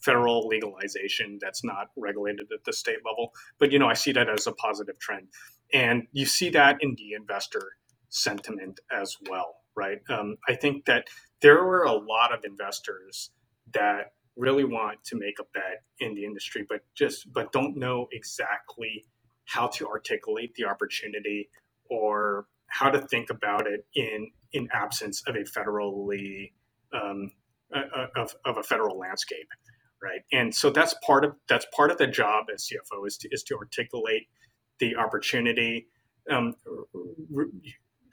federal legalization that's not regulated at the state level. But you know, I see that as a positive trend, and you see that in the investor sentiment as well, right? Um, I think that there were a lot of investors that really want to make a bet in the industry, but just but don't know exactly how to articulate the opportunity or how to think about it in in absence of a federally um, of, of a federal landscape right? And so that's part of that's part of the job as CFO is to is to articulate the opportunity, um,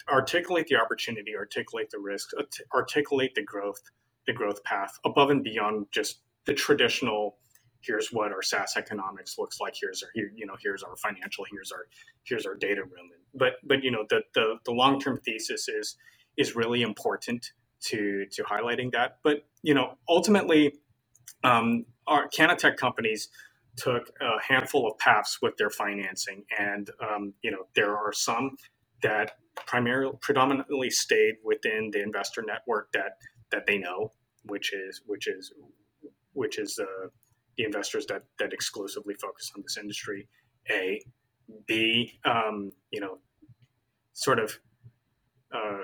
articulate the opportunity, articulate the risk, articulate the growth, the growth path above and beyond just the traditional. Here's what our SaaS economics looks like. Here's our here, you know here's our financial. Here's our here's our data room. But but you know the the, the long term thesis is is really important to to highlighting that. But you know ultimately um, our CannaTech companies took a handful of paths with their financing, and um, you know there are some that primarily predominantly stayed within the investor network that that they know, which is which is which is uh, the investors that that exclusively focus on this industry. A, B, um, you know, sort of uh,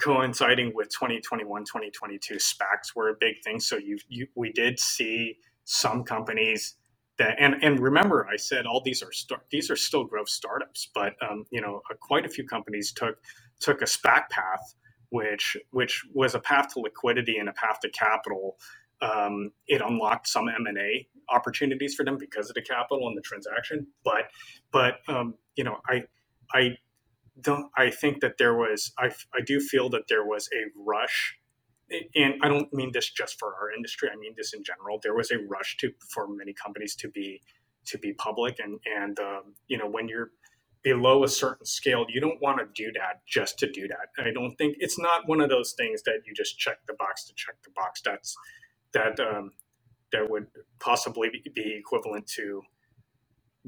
coinciding with 2021 2022 SPACs were a big thing so you, you we did see some companies that and and remember I said all these are these are still growth startups but um, you know quite a few companies took took a SPAC path which which was a path to liquidity and a path to capital um, it unlocked some M&A opportunities for them because of the capital and the transaction. But but um, you know I I don't I think that there was I, I do feel that there was a rush. And I don't mean this just for our industry. I mean this in general. There was a rush to for many companies to be to be public. And and um, you know when you're below a certain scale you don't want to do that just to do that. I don't think it's not one of those things that you just check the box to check the box. That's that um, that would possibly be equivalent to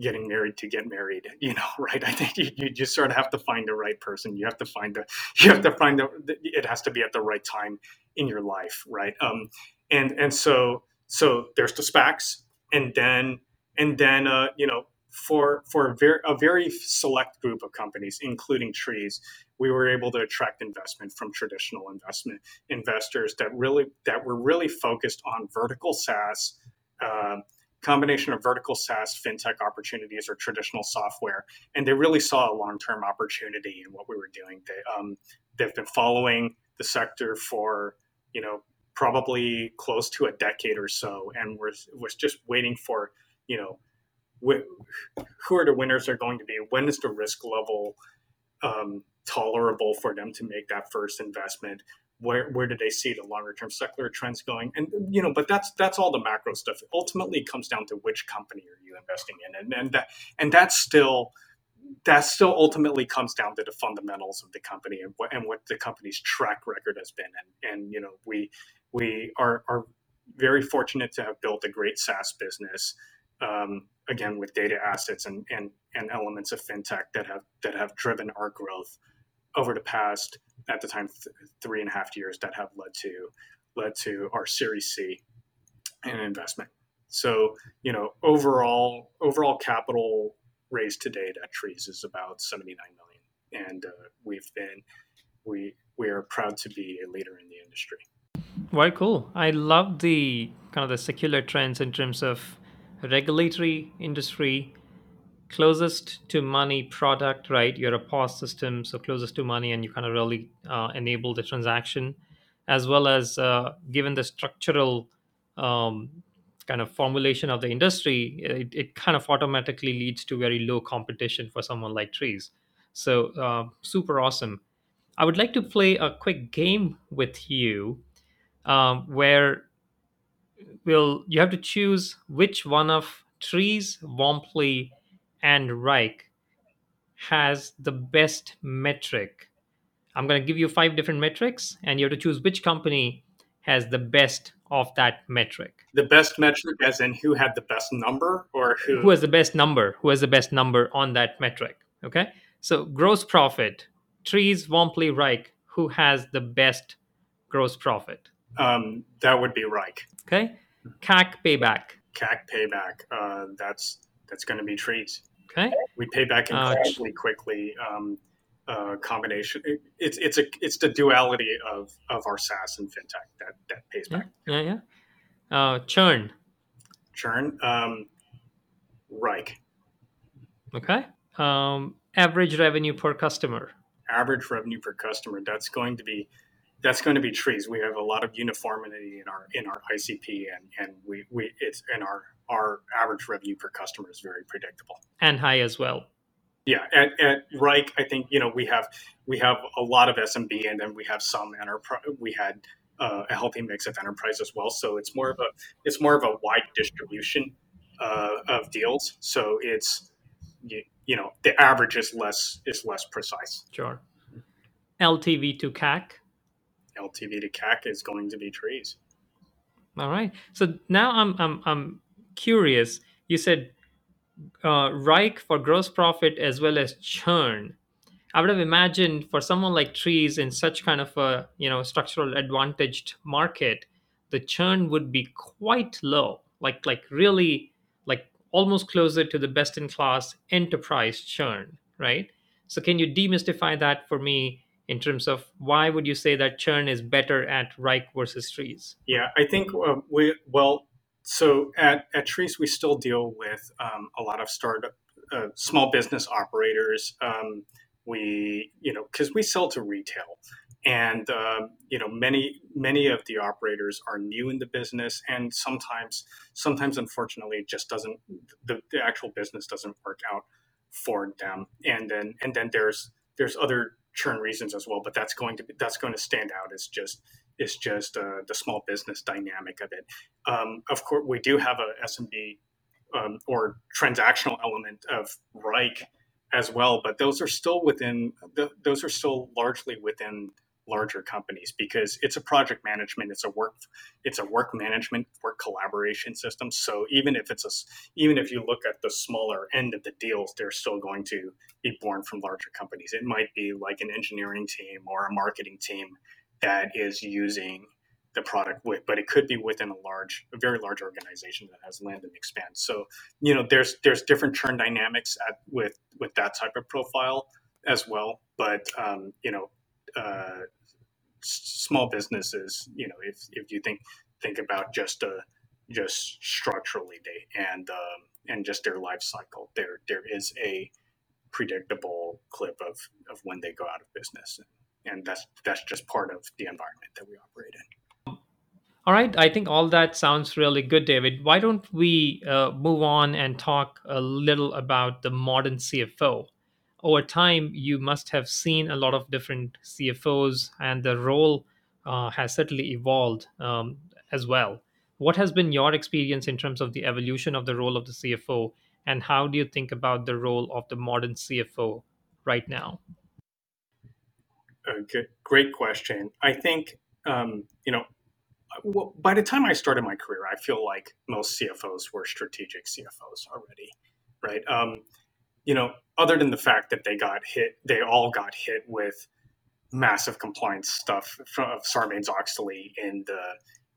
getting married to get married you know right? I think you, you just sort of have to find the right person. You have to find the you have to find the it has to be at the right time in your life right? Um and and so so there's the spacs and then and then uh you know for for a very, a very select group of companies, including Treez, we were able to attract investment from traditional investment investors that really that were really focused on vertical SaaS. Uh, combination of vertical SaaS, fintech opportunities, or traditional software, and they really saw a long-term opportunity in what we were doing. They um, they've been following the sector for you know probably close to a decade or so, and was was just waiting for you know who are the winners are going to be. When is the risk level um, tolerable for them to make that first investment? Where where do they see the longer term secular trends going? And you know, but that's that's all the macro stuff. Ultimately, comes down to which company are you investing in, and and that and that's still that still ultimately comes down to the fundamentals of the company and what, and what the company's track record has been. And, and you know, we we are, are very fortunate to have built a great SaaS business. Um, again, with data assets and, and and elements of fintech that have that have driven our growth over the past, at the time, th- three and a half years that have led to led to our Series C and investment. So, you know, overall overall capital raised to date at Treez is about 79 million, and uh, we've been we we are proud to be a leader in the industry. Very cool. I love the kind of the secular trends in terms of regulatory industry, closest to money product, right? You're a POS system, so closest to money, and you kind of really uh, enable the transaction, as well as uh, given the structural um, kind of formulation of the industry, it, it kind of automatically leads to very low competition for someone like Treez. So uh, super awesome. I would like to play a quick game with you um, where will you have to choose which one of Treez, Womply, and Wrike has the best metric. I'm going to give you five different metrics, and you have to choose which company has the best of that metric. The best metric, as in who had the best number, or who? Who has the best number? Who has the best number on that metric? Okay. So gross profit, Treez, Womply, Wrike, who has the best gross profit? Um, that would be Wrike. Okay. CAC payback. CAC payback. Uh, that's that's going to be Treez. Okay. We pay back Uh, incredibly quickly. Um, uh, combination. It, it's it's a it's the duality of of our SaaS and fintech that that pays Yeah. back. Yeah. Yeah. Uh, churn. Churn. Um, Wrike. Okay. Um, average revenue per customer. Average revenue per customer. That's going to be that's going to be Treez. We have a lot of uniformity in our in our ICP and and we we it's in our our average revenue per customer is very predictable. and high as well. Yeah, at, at Wrike, I think you know we have we have a lot of SMB, and then we have some enterprise. We had uh, a healthy mix of enterprise as well. So it's more of a it's more of a wide distribution uh, of deals. So it's you, you know the average is less is less precise. Sure. LTV to CAC. LTV to CAC is going to be Treez. All right. So now I'm I'm I'm curious. You said uh, Wrike for gross profit as well as churn. I would have imagined for someone like Treez in such kind of a you know structural advantaged market, the churn would be quite low, like like really like almost closer to the best in class enterprise churn, right? So can you demystify that for me in terms of why would you say that churn is better at Wrike versus Treez? Yeah, I think uh, we well. So at, at Treez, we still deal with um, a lot of startup, uh, small business operators. Um, we, you know, because we sell to retail, and um, you know, many many of the operators are new in the business, and sometimes, sometimes, unfortunately, it just doesn't. The, the actual business doesn't work out for them, and then and then there's there's other churn reasons as well, but that's going to be, that's going to stand out as just is just uh, the small business dynamic of it. Um, of course, we do have a SMB um, or transactional element of Wrike as well, but those are still within th- those are still largely within larger companies because it's a project management it's a work it's a work management work collaboration system so even if it's a even if you look at the smaller end of the deals they're still going to be born from larger companies it might be like an engineering team or a marketing team that is using the product with, but it could be within a large, a very large organization that has land and expand. So, you know, there's there's different churn dynamics at, with with that type of profile as well. But um, you know, uh, small businesses, you know, if if you think think about just a just structurally they and um, and just their life cycle, there there is a predictable clip of of when they go out of business. And that's that's just part of the environment that we operate in. All right, I think all that sounds really good, David. Why don't we uh, move on and talk a little about the modern CFO? Over time, you must have seen a lot of different CFOs, and the role uh, has certainly evolved um, as well. What has been your experience in terms of the evolution of the role of the CFO, and how do you think about the role of the modern CFO right now? Okay, great question. I think um, you know well, by the time I started my career, I feel like most CFOs were strategic CFOs already, right? Um, you know, other than the fact that they got hit, they all got hit with massive compliance stuff of Sarbanes Oxley in the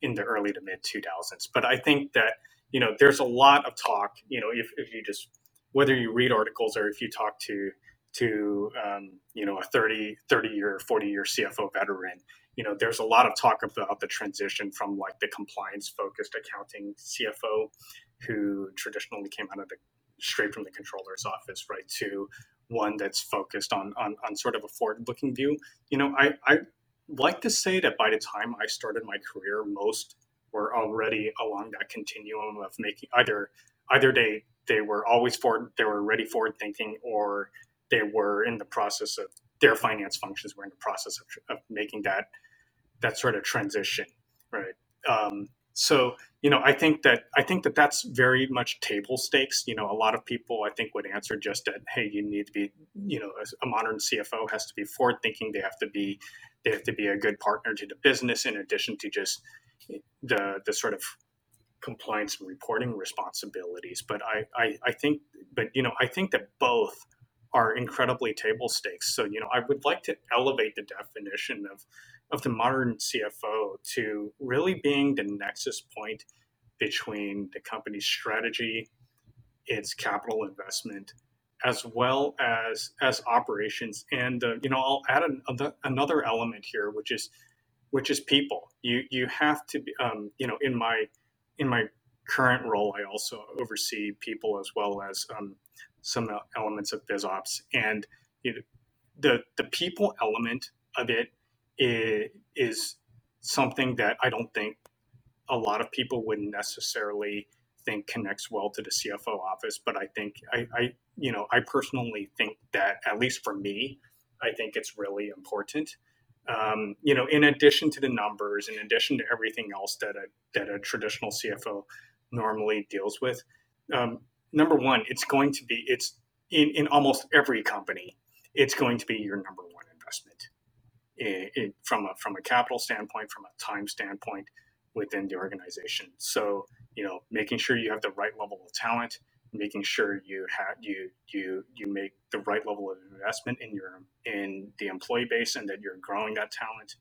in the early to mid 2000s. But I think that you know, there's a lot of talk. You know, if, if you just whether you read articles or if you talk to to um, you know a 30 30 year 40 year cfo veteran you know, there's a lot of talk about the transition from like the compliance focused accounting CFO who traditionally came out of the straight from the controller's office, right, to one that's focused on on, on sort of a forward looking view. You know, I, I like to say that by the time I started my career, most were already along that continuum of making either either they they were always forward they were ready forward thinking or they were in the process of their finance functions were in the process of, of making that that sort of transition, right? Um, so you know, I think that I think that that's very much table stakes. You know, a lot of people I think would answer just that, hey, you need to be, you know, a modern CFO has to be forward thinking. They have to be, they have to be a good partner to the business in addition to just the the sort of compliance and reporting responsibilities. But I, I, I think, but you know, I think that both are incredibly table stakes. So, you know, I would like to elevate the definition of, of the modern CFO to really being the nexus point between the company's strategy, its capital investment, as well as as operations. And uh, you know, I'll add an, another element here, which is which is people. You you have to be, um, you know, in my in my current role, I also oversee people as well as um, some elements of BizOps, and you know, the the people element of it is, something that I don't think a lot of people would necessarily think connects well to the CFO office. But I think I, I, you know, I personally think that at least for me, I think it's really important. Um, you know, in addition to the numbers, in addition to everything else that a that a traditional CFO normally deals with, um, number one, it's going to be it's in, in almost every company, it's going to be your number one investment in, from a from a capital standpoint, from a time standpoint within the organization. So you know, making sure you have the right level of talent, making sure you have you you you make the right level of investment in your in the employee base, and that you're growing that talent.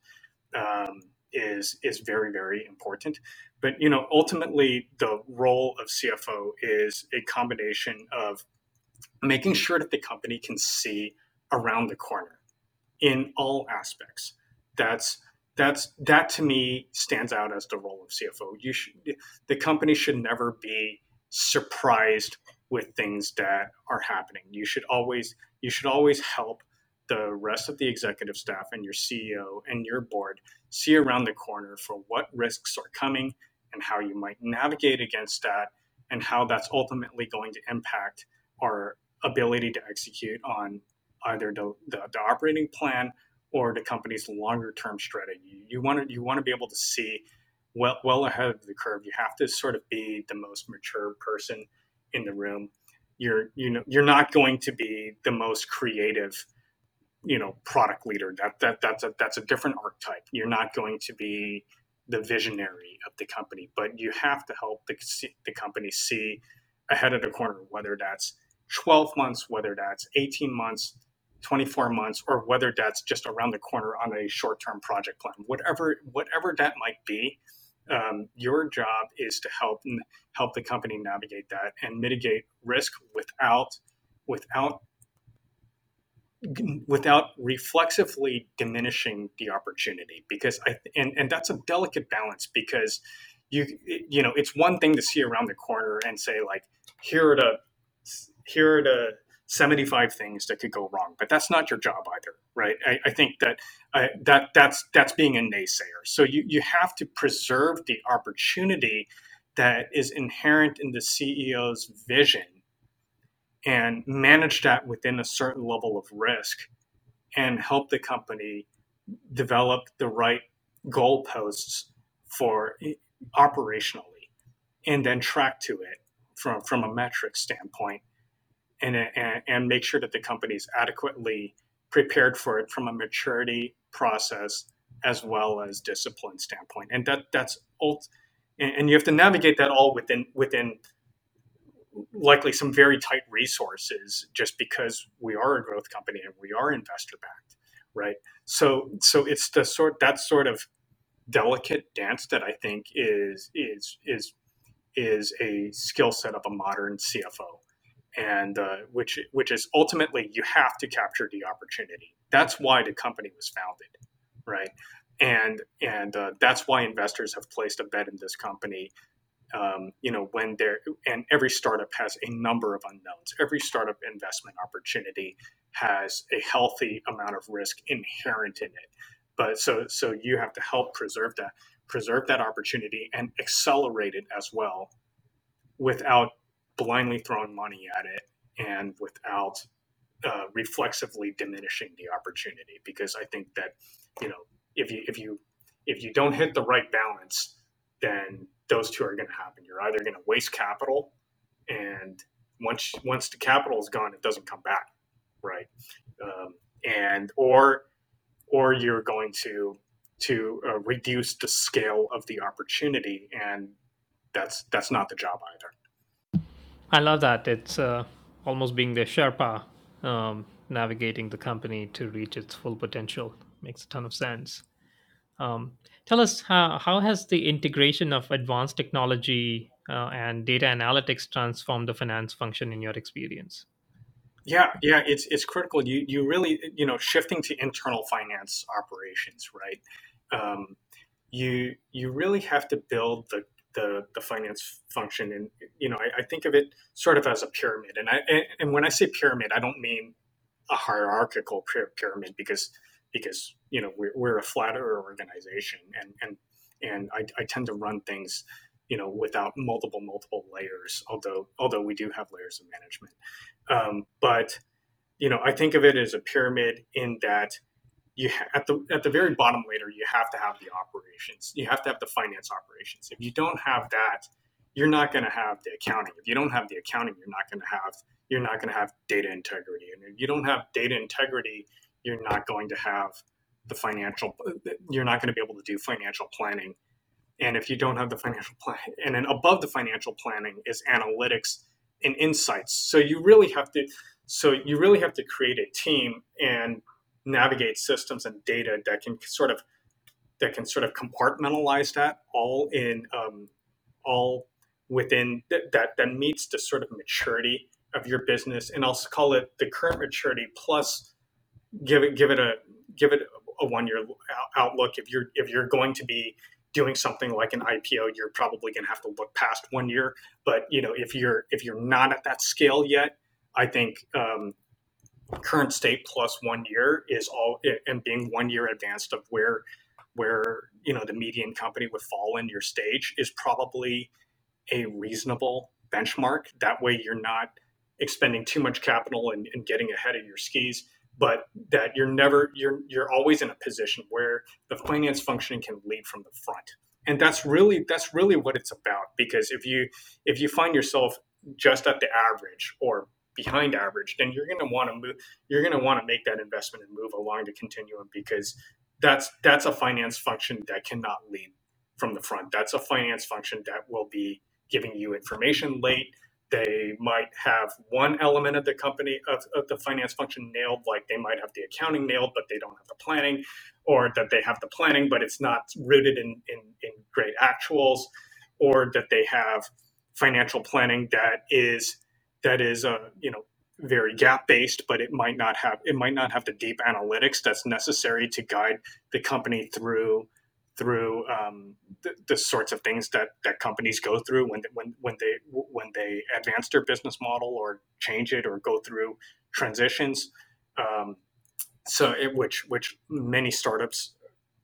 Um, is is very very important but you know ultimately the role of cfo is a combination of making sure that the company can see around the corner in all aspects. That's that's that to me stands out as the role of cfo you should the company should never be surprised with things that are happening. You should always you should always help the rest of the executive staff and your CEO and your board see around the corner for what risks are coming and how you might navigate against that and how that's ultimately going to impact our ability to execute on either the, the, the operating plan or the company's longer term strategy. You want to you want to be able to see well well ahead of the curve. You have to sort of be the most mature person in the room. You're you know you're not going to be the most creative you know product leader that that that's a that's a different archetype you're not going to be the visionary of the company but you have to help the, the company see ahead of the corner whether that's 12 months whether that's 18 months 24 months or whether that's just around the corner on a short-term project plan. Whatever whatever that might be um, your job is to help help the company navigate that and mitigate risk without without without reflexively diminishing the opportunity because i and, and that's a delicate balance because you you know it's one thing to see around the corner and say like here are the here are the 75 things that could go wrong but that's not your job either right? I, I think that uh, that that's that's being a naysayer. So you you have to preserve the opportunity that is inherent in the ceo's vision and manage that within a certain level of risk and help the company develop the right goalposts for operationally and then track to it from, from a metric standpoint and, and, and make sure that the company is adequately prepared for it from a maturity process as well as discipline standpoint. And that that's ult- and you have to navigate that all within within likely some very tight resources just because we are a growth company and we are investor backed right? So so it's the sort that sort of delicate dance that i think is is is is a skill set of a modern cfo and uh, which which is ultimately you have to capture the opportunity that's why the company was founded right and and uh, that's why investors have placed a bet in this company um, you know, when there and every startup has a number of unknowns. Every startup investment opportunity has a healthy amount of risk inherent in it. But so so you have to help preserve that preserve that opportunity and accelerate it as well without blindly throwing money at it and without uh, reflexively diminishing the opportunity because I think that you know if you if you if you don't hit the right balance then those two are going to happen. You're either going to waste capital, and once once the capital is gone, it doesn't come back, right? Um, and or or you're going to to uh, reduce the scale of the opportunity, and that's that's not the job either. I love that. It's uh, almost being the Sherpa um, navigating the company to reach its full potential. Makes a ton of sense. Um, tell us how, how has the integration of advanced technology uh, and data analytics transformed the finance function in your experience? Yeah, yeah, it's it's critical. You you really you know shifting to internal finance operations, right? Um, you you really have to build the the, the finance function, and you know I, I think of it sort of as a pyramid. And I and, when I say pyramid, I don't mean a hierarchical pyramid because because you know we're, we're a flatter organization and and and I, I tend to run things you know without multiple multiple layers although although we do have layers of management um, but you know i think of it as a pyramid in that you at the at the very bottom layer you have to have the operations you have to have the finance operations. If you don't have that you're not going to have the accounting. If you don't have the accounting you're not going to have you're not going to have data integrity. And if you don't have data integrity you're not going to have the financial you're not going to be able to do financial planning. And if you don't have the financial plan and then above the financial planning is analytics and insights. So you really have to so you really have to create a team and navigate systems and data that can sort of that can sort of compartmentalize that all in um, all within th- that that meets the sort of maturity of your business and i'll call it the current maturity plus give it give it a give it a one year outlook. If you're if you're going to be doing something like an IPO, you're probably going to have to look past one year. But you know, if you're if you're not at that scale yet, I think um, current state plus one year is all and being one year advanced of where where you know the median company would fall in your stage is probably a reasonable benchmark. That way, you're not expending too much capital and, and getting ahead of your skis but that you're never you're you're always in a position where the finance function can lead from the front and that's really that's really what it's about because if you if you find yourself just at the average or behind average then you're going to want to move you're going to want to make that investment and move along the continuum because that's that's a finance function that cannot lead from the front. That's a finance function that will be giving you information late. They might have one element of the company of, of the finance function nailed like they might have the accounting nailed but they don't have the planning or that they have the planning but it's not rooted in, in, in great actuals or that they have financial planning that is that is uh, you know very GAAP based but it might not have it might not have the deep analytics that's necessary to guide the company through through um, the, the, sorts of things that, that companies go through when when when they when they advance their business model or change it or go through transitions. Um, so it, which which many startups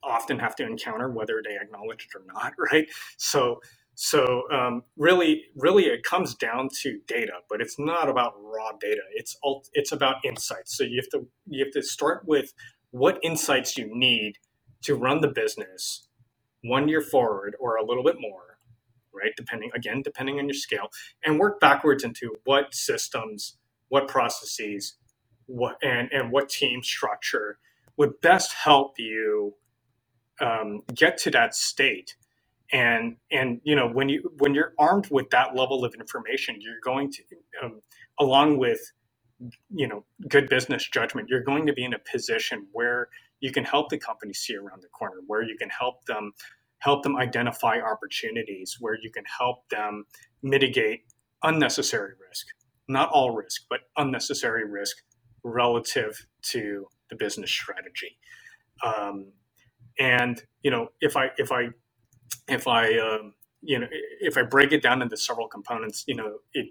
often have to encounter, whether they acknowledge it or not, right? So so um, really really it comes down to data, but it's not about raw data. It's all, it's about insights. So you have to you have to start with what insights you need to run the business one year forward or a little bit more, right? Depending, again, depending on your scale, and work backwards into what systems, what processes, what and, and what team structure would best help you um, get to that state and and you know when you when you're armed with that level of information you're going to um, along with you know good business judgment you're going to be in a position where you can help the company see around the corner where you can help them help them identify opportunities where you can help them mitigate unnecessary risk. Not all risk but unnecessary risk relative to the business strategy. Um, and you know if i if i if i um, you know if i break it down into several components you know it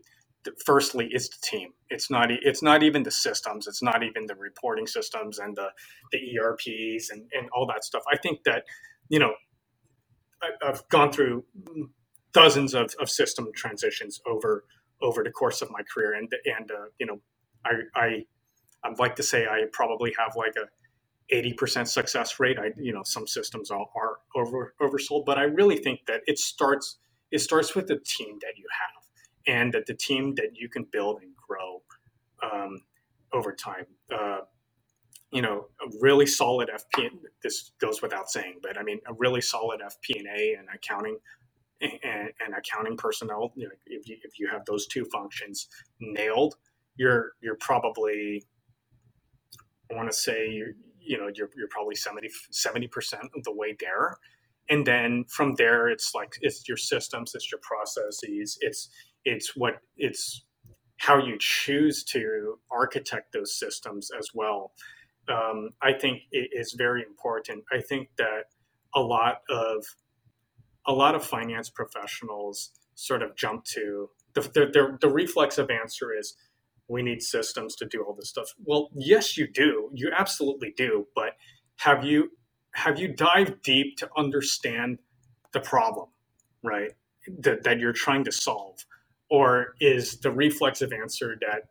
firstly it's the team. It's not it's not even the systems. It's not even the reporting systems and the the erps and, and all that stuff. I think that you know I, have gone through dozens of, of system transitions over over the course of my career. And and uh, you know I, I i'd like to say i probably have like a 80% success rate i you know some systems are, are over oversold but i really think that it starts it starts with the team that you have and that the team that you can build and grow um, over time. Uh, you know, a really solid FP. This goes without saying, but I mean, a really solid FP&A and accounting and, and accounting personnel. You know, if you if you have those two functions nailed, you're you're probably I want to say you're, you know you're, you're probably 70 percent of the way there and then from there it's like it's your systems it's your processes it's it's what it's how you choose to architect those systems as well. Um, I think it is very important. I think that a lot of a lot of finance professionals sort of jump to the, the, the reflexive answer is we need systems to do all this stuff. Well, yes, you do. You absolutely do. But have you have you dived deep to understand the problem, right? That, that you're trying to solve or is the reflexive answer that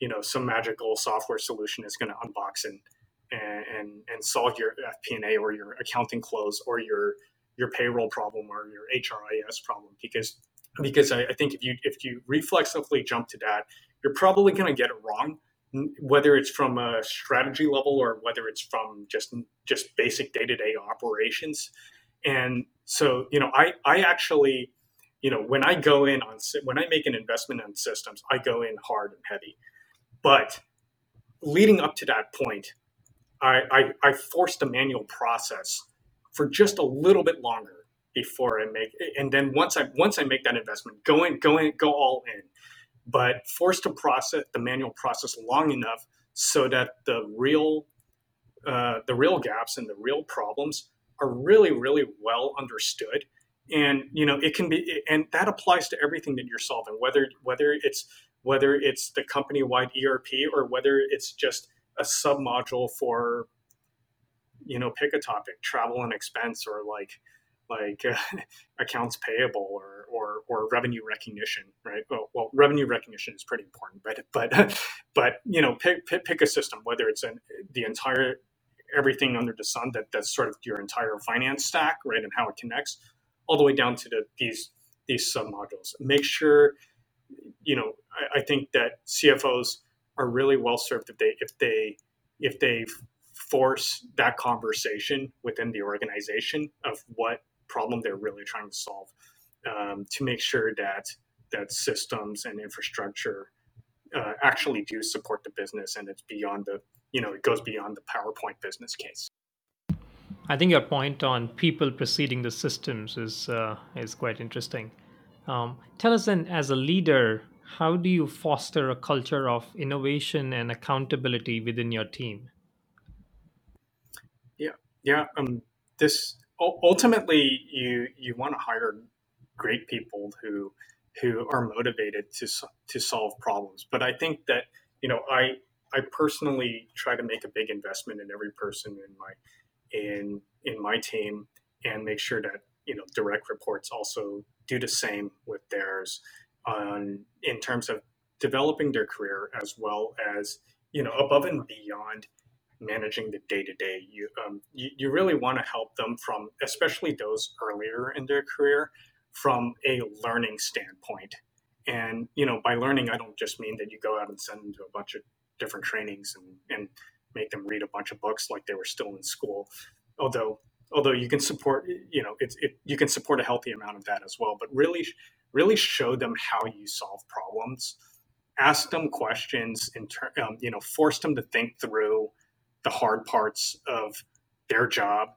you know some magical software solution is going to unbox and and and solve your FP&A or your accounting close or your your payroll problem or your HRIS problem because because I, I think if you if you reflexively jump to that you're probably going to get it wrong whether it's from a strategy level or whether it's from just just basic day-to-day operations and so you know I I actually you know, when I go in on when I make an investment on systems, I go in hard and heavy. But leading up to that point, I, I, I forced a manual process for just a little bit longer before I make and then once I once I make that investment, go in, go in, go all in. But forced to process the manual process long enough so that the real uh, the real gaps and the real problems are really, really well understood. And you know it can be and that applies to everything that you're solving whether whether it's whether it's the company wide erp or whether it's just a sub module for you know pick a topic travel and expense or like like uh, accounts payable or, or or revenue recognition right well, well revenue recognition is pretty important but but but you know pick pick, pick a system whether it's an, the entire everything under the sun that that's sort of your entire finance stack right and how it connects all the way down to the, these these sub modules. Make sure, you know, I, I, think that CFOs are really well served if they if they if they force that conversation within the organization of what problem they're really trying to solve um, to make sure that that systems and infrastructure uh, actually do support the business and it's beyond the you know it goes beyond the powerpoint business case. I think your point on people preceding the systems is uh, is quite interesting. Um, tell us then as a leader how do you foster a culture of innovation and accountability within your team? Yeah yeah um this ultimately you you want to hire great people who who are motivated to to solve problems. But I think that you know I I personally try to make a big investment in every person in my in in my team and make sure that you know direct reports also do the same with theirs on in terms of developing their career as well as you know above and beyond managing the day to day. You you, really want to help them from especially those earlier in their career from a learning standpoint. And you know, by learning, I don't just mean that you go out and send them to a bunch of different trainings and, and make them read a bunch of books like they were still in school. Although although you can support you know it's it, you can support a healthy amount of that as well but really really show them how you solve problems ask them questions in ter- um, you know force them to think through the hard parts of their job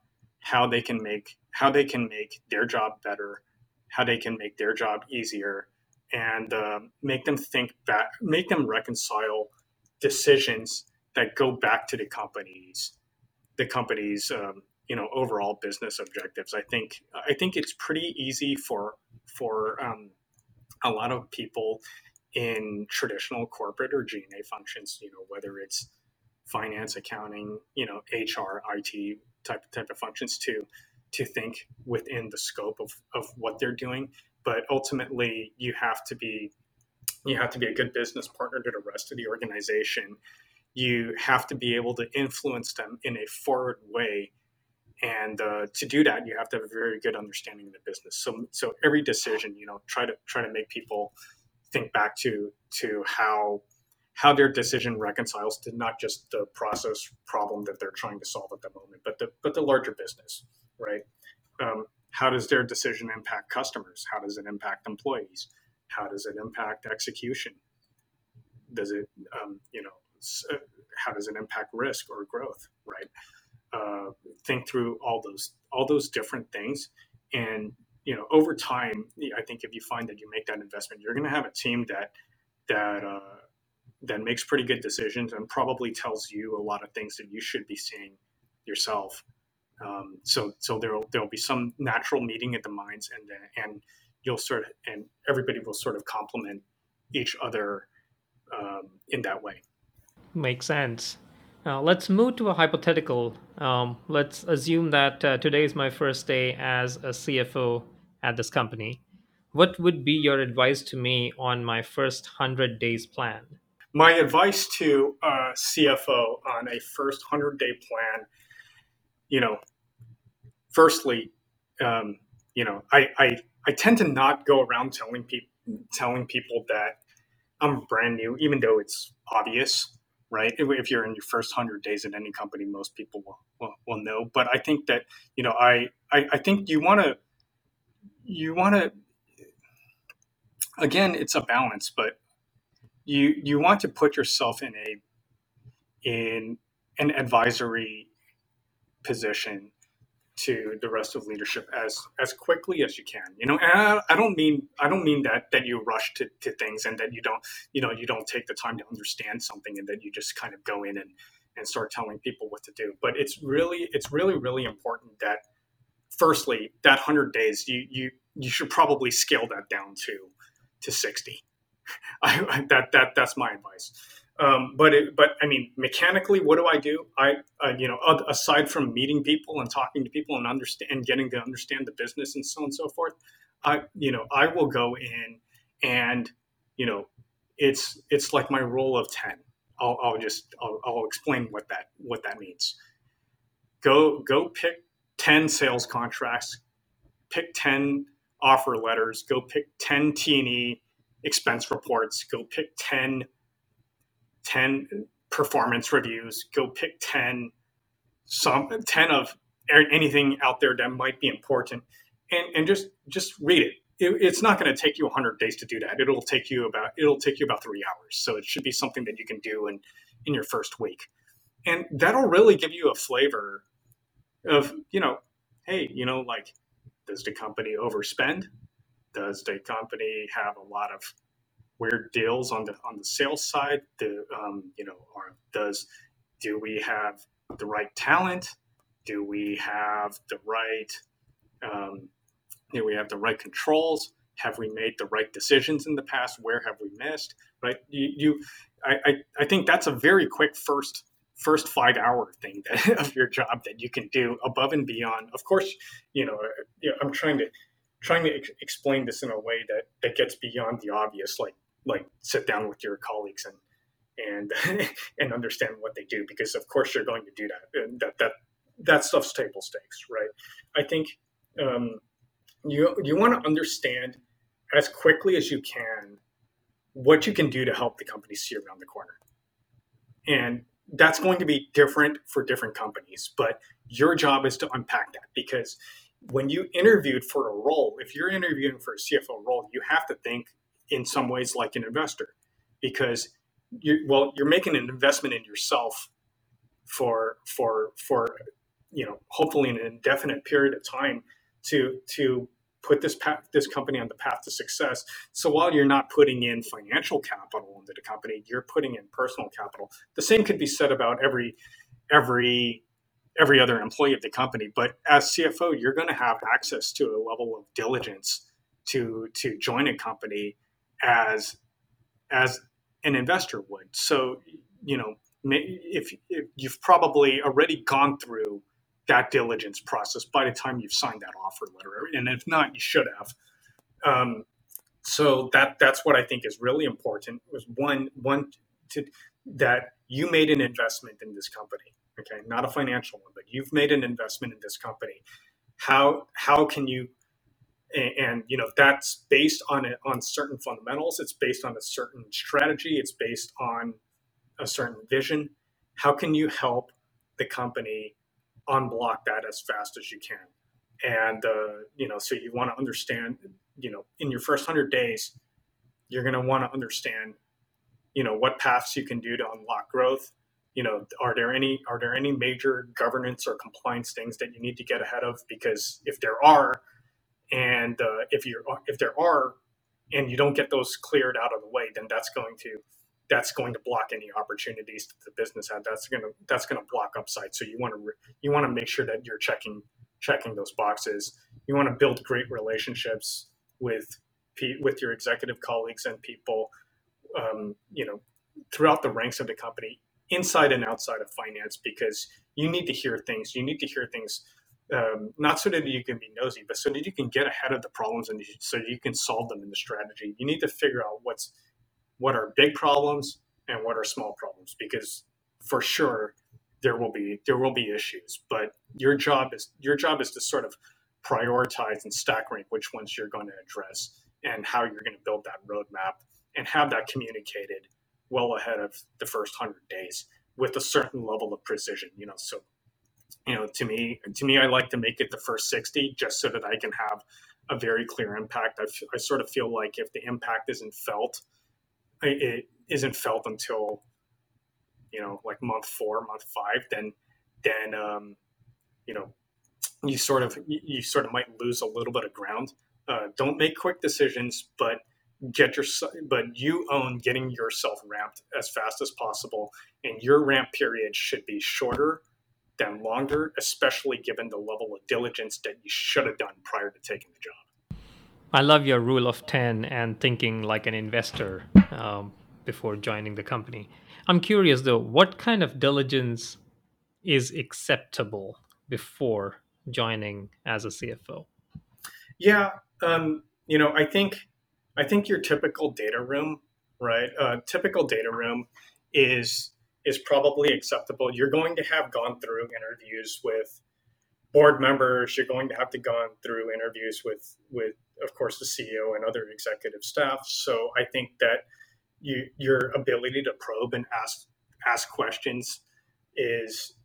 how they can make how they can make their job better how they can make their job easier and uh, make them think back, make them reconcile decisions that go back to the companies, the company's um, you know overall business objectives. I think I think it's pretty easy for for um, a lot of people in traditional corporate or G&A functions, you know, whether it's finance, accounting, you know, HR, IT type type of functions too, to think within the scope of, of what they're doing. But ultimately, you have to be you have to be a good business partner to the rest of the organization. You have to be able to influence them in a forward way, and uh, to do that, you have to have a very good understanding of the business. So, so every decision, you know, try to try to make people think back to to how how their decision reconciles to not just the process problem that they're trying to solve at the moment, but the but the larger business right? Um, how does their decision impact customers? How does it impact employees? How does it impact execution? Does it, um, you know, uh, how does it impact risk or growth? Right? Uh, think through all those all those different things, and you know, over time, I think if you find that you make that investment, you're going to have a team that that uh, that makes pretty good decisions and probably tells you a lot of things that you should be seeing yourself um, so so there'll there'll be some natural meeting at the minds, and and you'll sort of and everybody will sort of complement each other um, in that way. Makes sense. Now let's move to a hypothetical. Um, let's assume that uh, today is my first day as a CFO at this company. What would be your advice to me on my first 100 days plan? My advice to a CFO on a first 100 day plan you know, firstly, um, you know, I, I I tend to not go around telling people telling people that I'm brand new, even though it's obvious, right? If, if you're in your first hundred days at any company, most people will, will, will know. But I think that you know, I I, I think you want to you want to again, it's a balance, but you you want to put yourself in a in an advisory position to the rest of leadership as as quickly as you can you know and I, I, don't mean i don't mean that that you rush to, to things and that you don't you know you don't take the time to understand something and that you just kind of go in and and start telling people what to do. But it's really it's really really important that firstly that 100 days you you you should probably scale that down to to 60 I, that that that's my advice um, but it, but I mean, mechanically, what do I do? I uh, you know, aside from meeting people and talking to people and understand and getting to understand the business and so on and so forth, I you know, I will go in and you know, it's it's like my rule of ten. I'll, I'll just I'll, I'll explain what that what that means. Go go pick ten sales contracts, pick ten offer letters, go pick ten T and E expense reports, go pick ten 10 performance reviews, go pick 10 some 10 of anything out there that might be important and, and just just read it. it, it's not going to take you 100 days to do that. It'll take you about it'll take you about three hours. So it should be something that you can do in in your first week, and that'll really give you a flavor of you know, hey, you know, like does the company overspend? Does the company have a lot of weird deals on the on the sales side? Do um, you know, or does do we have the right talent? Do we have the right um, do we have the right controls? Have we made the right decisions in the past? Where have we missed? Right? You, you I, I, I think that's a very quick first first five hour thing that, of your job that you can do above and beyond. Of course, you know, know I'm trying to trying to ex- explain this in a way that that gets beyond the obvious, like like sit down with your colleagues and and and understand what they do because of course you're going to do that and that that that stuff's table stakes right i think um, you you want to understand as quickly as you can what you can do to help the company see around the corner. And that's going to be different for different companies, but your job is to unpack that because when you interviewed for a role, if you're interviewing for a CFO role, you have to think in some ways like an investor because you well you're making an investment in yourself for for for you know hopefully an indefinite period of time to to put this path, this company on the path to success. So while you're not putting in financial capital into the company, you're putting in personal capital. The same could be said about every every every other employee of the company. But as CFO, you're going to have access to a level of diligence to to join a company as as an investor would. So you know if, if you've probably already gone through that diligence process by the time you've signed that offer letter. And if not, you should have. Um, so that that's what I think is really important. Was one one to that you made an investment in this company. Okay, not a financial one, but you've made an investment in this company. How how can you and, and you know that's based on it on certain fundamentals. It's based on a certain strategy. It's based on a certain vision. How can you help the company unblock that as fast as you can. And, uh, you know, so you want to understand, you know, in your first 100 days, you're going to want to understand, you know, what paths you can do to unlock growth. You know, are there any are there any major governance or compliance things that you need to get ahead of? Because if there are, and uh, if you're if there are, and you don't get those cleared out of the way, then that's going to that's going to block any opportunities that the business had. That's going to that's going to block upside. So you want to you want to make sure that you're checking checking those boxes. You want to build great relationships with with your executive colleagues and people, um, you know, throughout the ranks of the company, inside and outside of finance, because you need to hear things. You need to hear things. Um, not so that you can be nosy, but so that you can get ahead of the problems and so you can solve them in the strategy. You need to figure out what's what are big problems and what are small problems because for sure there will be there will be issues but your job is your job is to sort of prioritize and stack rank which ones you're going to address and how you're going to build that roadmap and have that communicated well ahead of the first 100 days with a certain level of precision you know so you know to me to me i like to make it the first 60 just so that i can have a very clear impact. I, f- I sort of feel like if the impact isn't felt it isn't felt until you know like month four month five then then um, you know you sort of you sort of might lose a little bit of ground. Uh, don't make quick decisions but get your but you own getting yourself ramped as fast as possible and your ramp period should be shorter than longer especially given the level of diligence that you should have done prior to taking the job I love your rule of 10 and thinking like an investor um, before joining the company. I'm curious though, what kind of diligence is acceptable before joining as a CFO? Yeah, um, you know, I think I think your typical data room, right? Uh, typical data room is is probably acceptable. You're going to have gone through interviews with board members. You're going to have to go through interviews with with of course, the CEO and other executive staff. So I think that you, your ability to probe and ask ask questions is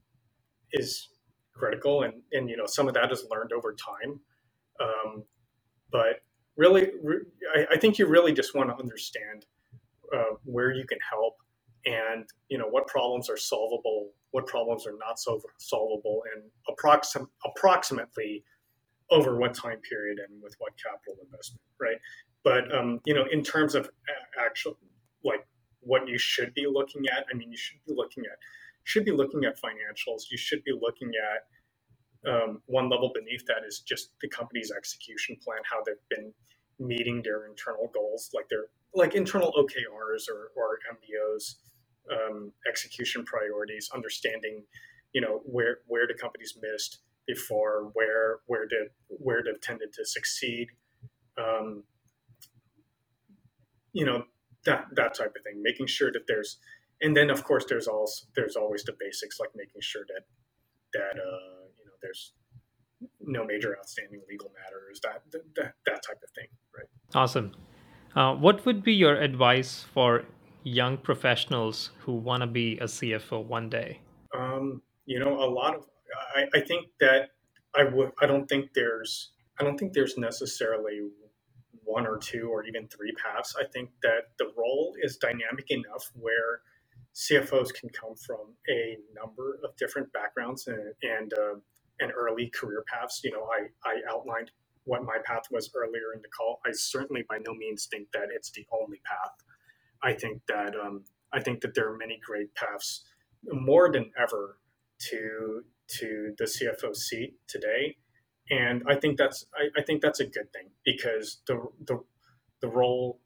is critical, and and you know some of that is learned over time. Um, but really, re- I, I, think you really just want to understand uh, where you can help and you know what problems are solvable, what problems are not so solvable, and approxim- approximately over what time period and with what capital investment, right? But um, you know, in terms of actual like what you should be looking at, I mean, you should be looking at should be looking at financials. You should be looking at um, one level beneath that is just the company's execution plan, how they've been meeting their internal goals, like their like internal OKRs or, or MBOs, um, execution priorities, understanding, you know, where where the company's missed before, where where did where they've tended to succeed, um, you know, that that type of thing. Making sure that there's, and then of course there's also there's always the basics like making sure that that uh, there's no major outstanding legal matters, that that that type of thing, right? Awesome. Uh, what would be your advice for young professionals who want to be a CFO one day? Um, you know, a lot of I, I think that I would I don't think there's I don't think there's necessarily one or two or even three paths. I think that the role is dynamic enough where CFOs can come from a number of different backgrounds and and, uh, and early career paths. You know, I, I outlined what my path was earlier in the call. I certainly by no means think that it's the only path. I think that um, I think that there are many great paths, more than ever, to to the CFO seat today, and I think that's I, I think that's a good thing because the the the role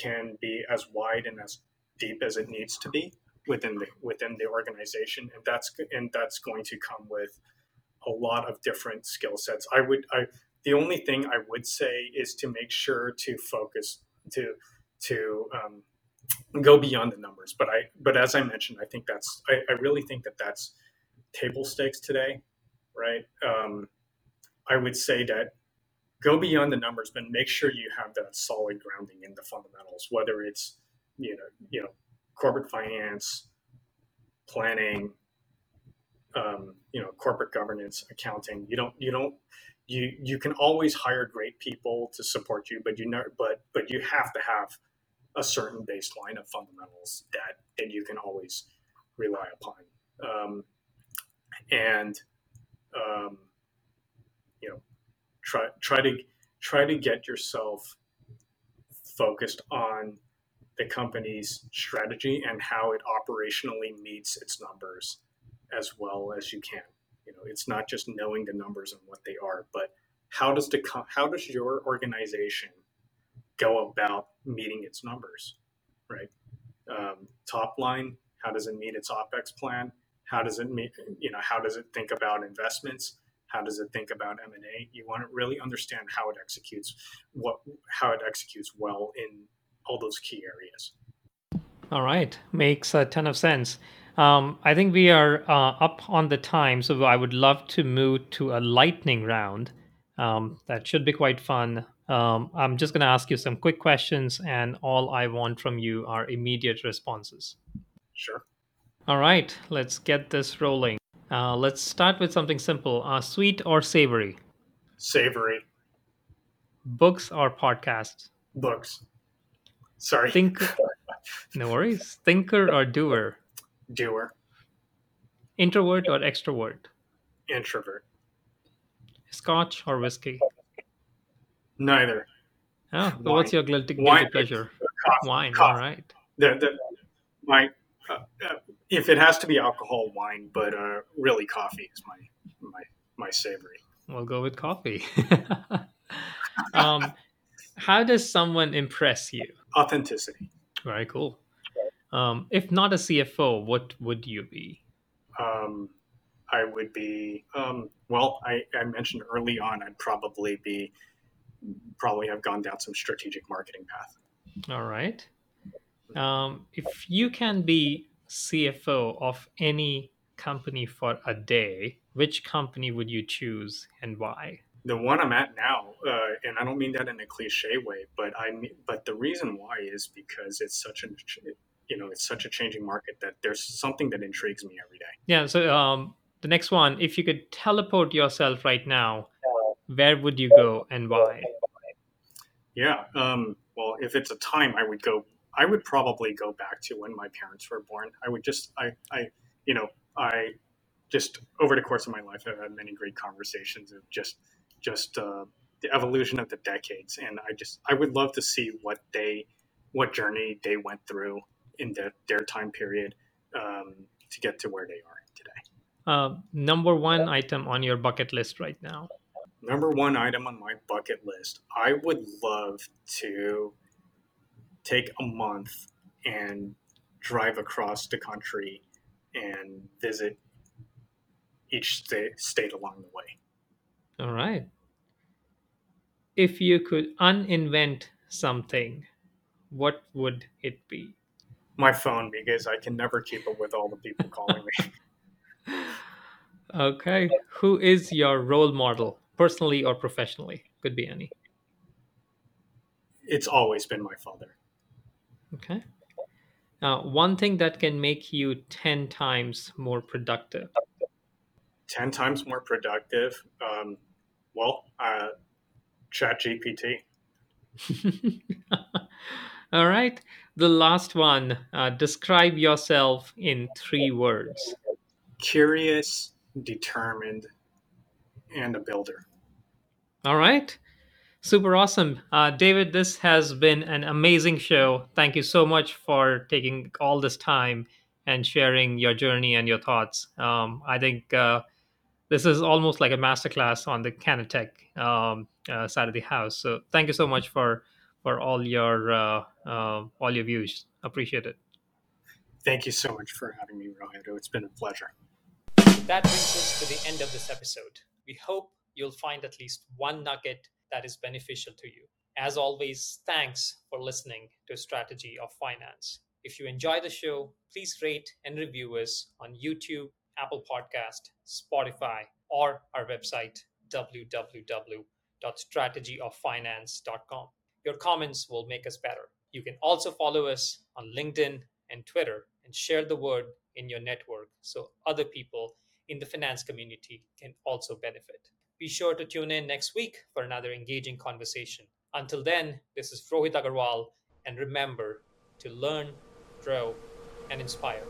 can be as wide and as deep as it needs to be within the within the organization, and that's and that's going to come with a lot of different skill sets. I would I the only thing I would say is to make sure to focus to to um, go beyond the numbers. But I but as I mentioned, I think that's I, I really think that that's table stakes today, right? Um, I would say that go beyond the numbers, but make sure you have that solid grounding in the fundamentals, whether it's you know you know corporate finance, planning, um, you know corporate governance, accounting. You don't you don't you you can always hire great people to support you, but you know but but you have to have a certain baseline of fundamentals that that you can always rely upon. Um, and um, you know try try to try to get yourself focused on the company's strategy and how it operationally meets its numbers as well as you can. You know it's not just knowing the numbers and what they are but how does the how does your organization go about meeting its numbers right? Um, top line how does it meet its opex plan? How does it meet you know how does it think about investments? How does it think about m&a you want to really understand how it executes what how it executes well in all those key areas. All right. Makes a ton of sense um, i think we are uh, up on the time so i would love to move to a lightning round um, that should be quite fun um, i'm just going to ask you some quick questions and all i want from you are immediate responses sure all right, let's get this rolling. Uh, let's start with something simple uh, sweet or savory? Savory. Books or podcasts? Books. Sorry. Thinker. no worries. Thinker or doer? Doer. Introvert or extrovert? Introvert. Scotch or whiskey? Neither. Oh, what's your guilty, guilty pleasure? Coffee. Wine. Coffee. All right. The, the, my uh, if it has to be alcohol, wine, but uh, really coffee is my my my savory. We'll go with coffee. um, how does someone impress you? Authenticity. Very cool. Um, if not a CFO, what would you be? Um, I would be. Um, well, I, I mentioned early on, I'd probably be probably have gone down some strategic marketing path. All right. Um, if you can be CFO of any company for a day, which company would you choose and why? The one I'm at now, uh, and I don't mean that in a cliche way, but I mean, but the reason why is because it's such a you know it's such a changing market that there's something that intrigues me every day. Yeah. So um, the next one, if you could teleport yourself right now, where would you go and why? Yeah. Um, well, if it's a time, I would go. I would probably go back to when my parents were born. I would just, I, I, you know, I just over the course of my life, I've had many great conversations of just, just uh, the evolution of the decades, and I just, I would love to see what they, what journey they went through in the, their time period um, to get to where they are today. Uh, number one item on your bucket list right now number one item on my bucket list. I would love to take a month and drive across the country and visit each state, state along the way. All right. If you could uninvent something, what would it be? My phone, because I can never keep up with all the people calling me. okay. Who is your role model? personally or professionally? Could be any. It's always been my father. Okay. Uh, one thing that can make you 10 times more productive. 10 times more productive? Um, well, uh, Chat GPT. All right. The last one uh, describe yourself in three words curious, determined, and a builder. All right. Super awesome. Uh, David, this has been an amazing show. Thank you so much for taking all this time and sharing your journey and your thoughts. Um, I think uh, this is almost like a masterclass on the CannaTech um, uh, side of the house. So thank you so much for for all your uh, all your views. Appreciate it. Thank you so much for having me, Rohito. It's been a pleasure. That brings us to the end of this episode. We hope you'll find at least one nugget that is beneficial to you. As always, thanks for listening to Strategy of Finance. If you enjoy the show, please rate and review us on YouTube, Apple Podcast, Spotify, or our website www.strategyoffinance.com. Your comments will make us better. You can also follow us on LinkedIn and Twitter and share the word in your network so other people in the finance community can also benefit. Be sure to tune in next week for another engaging conversation. Until then, this is Rohit Agarwal, and remember to learn, grow, and inspire.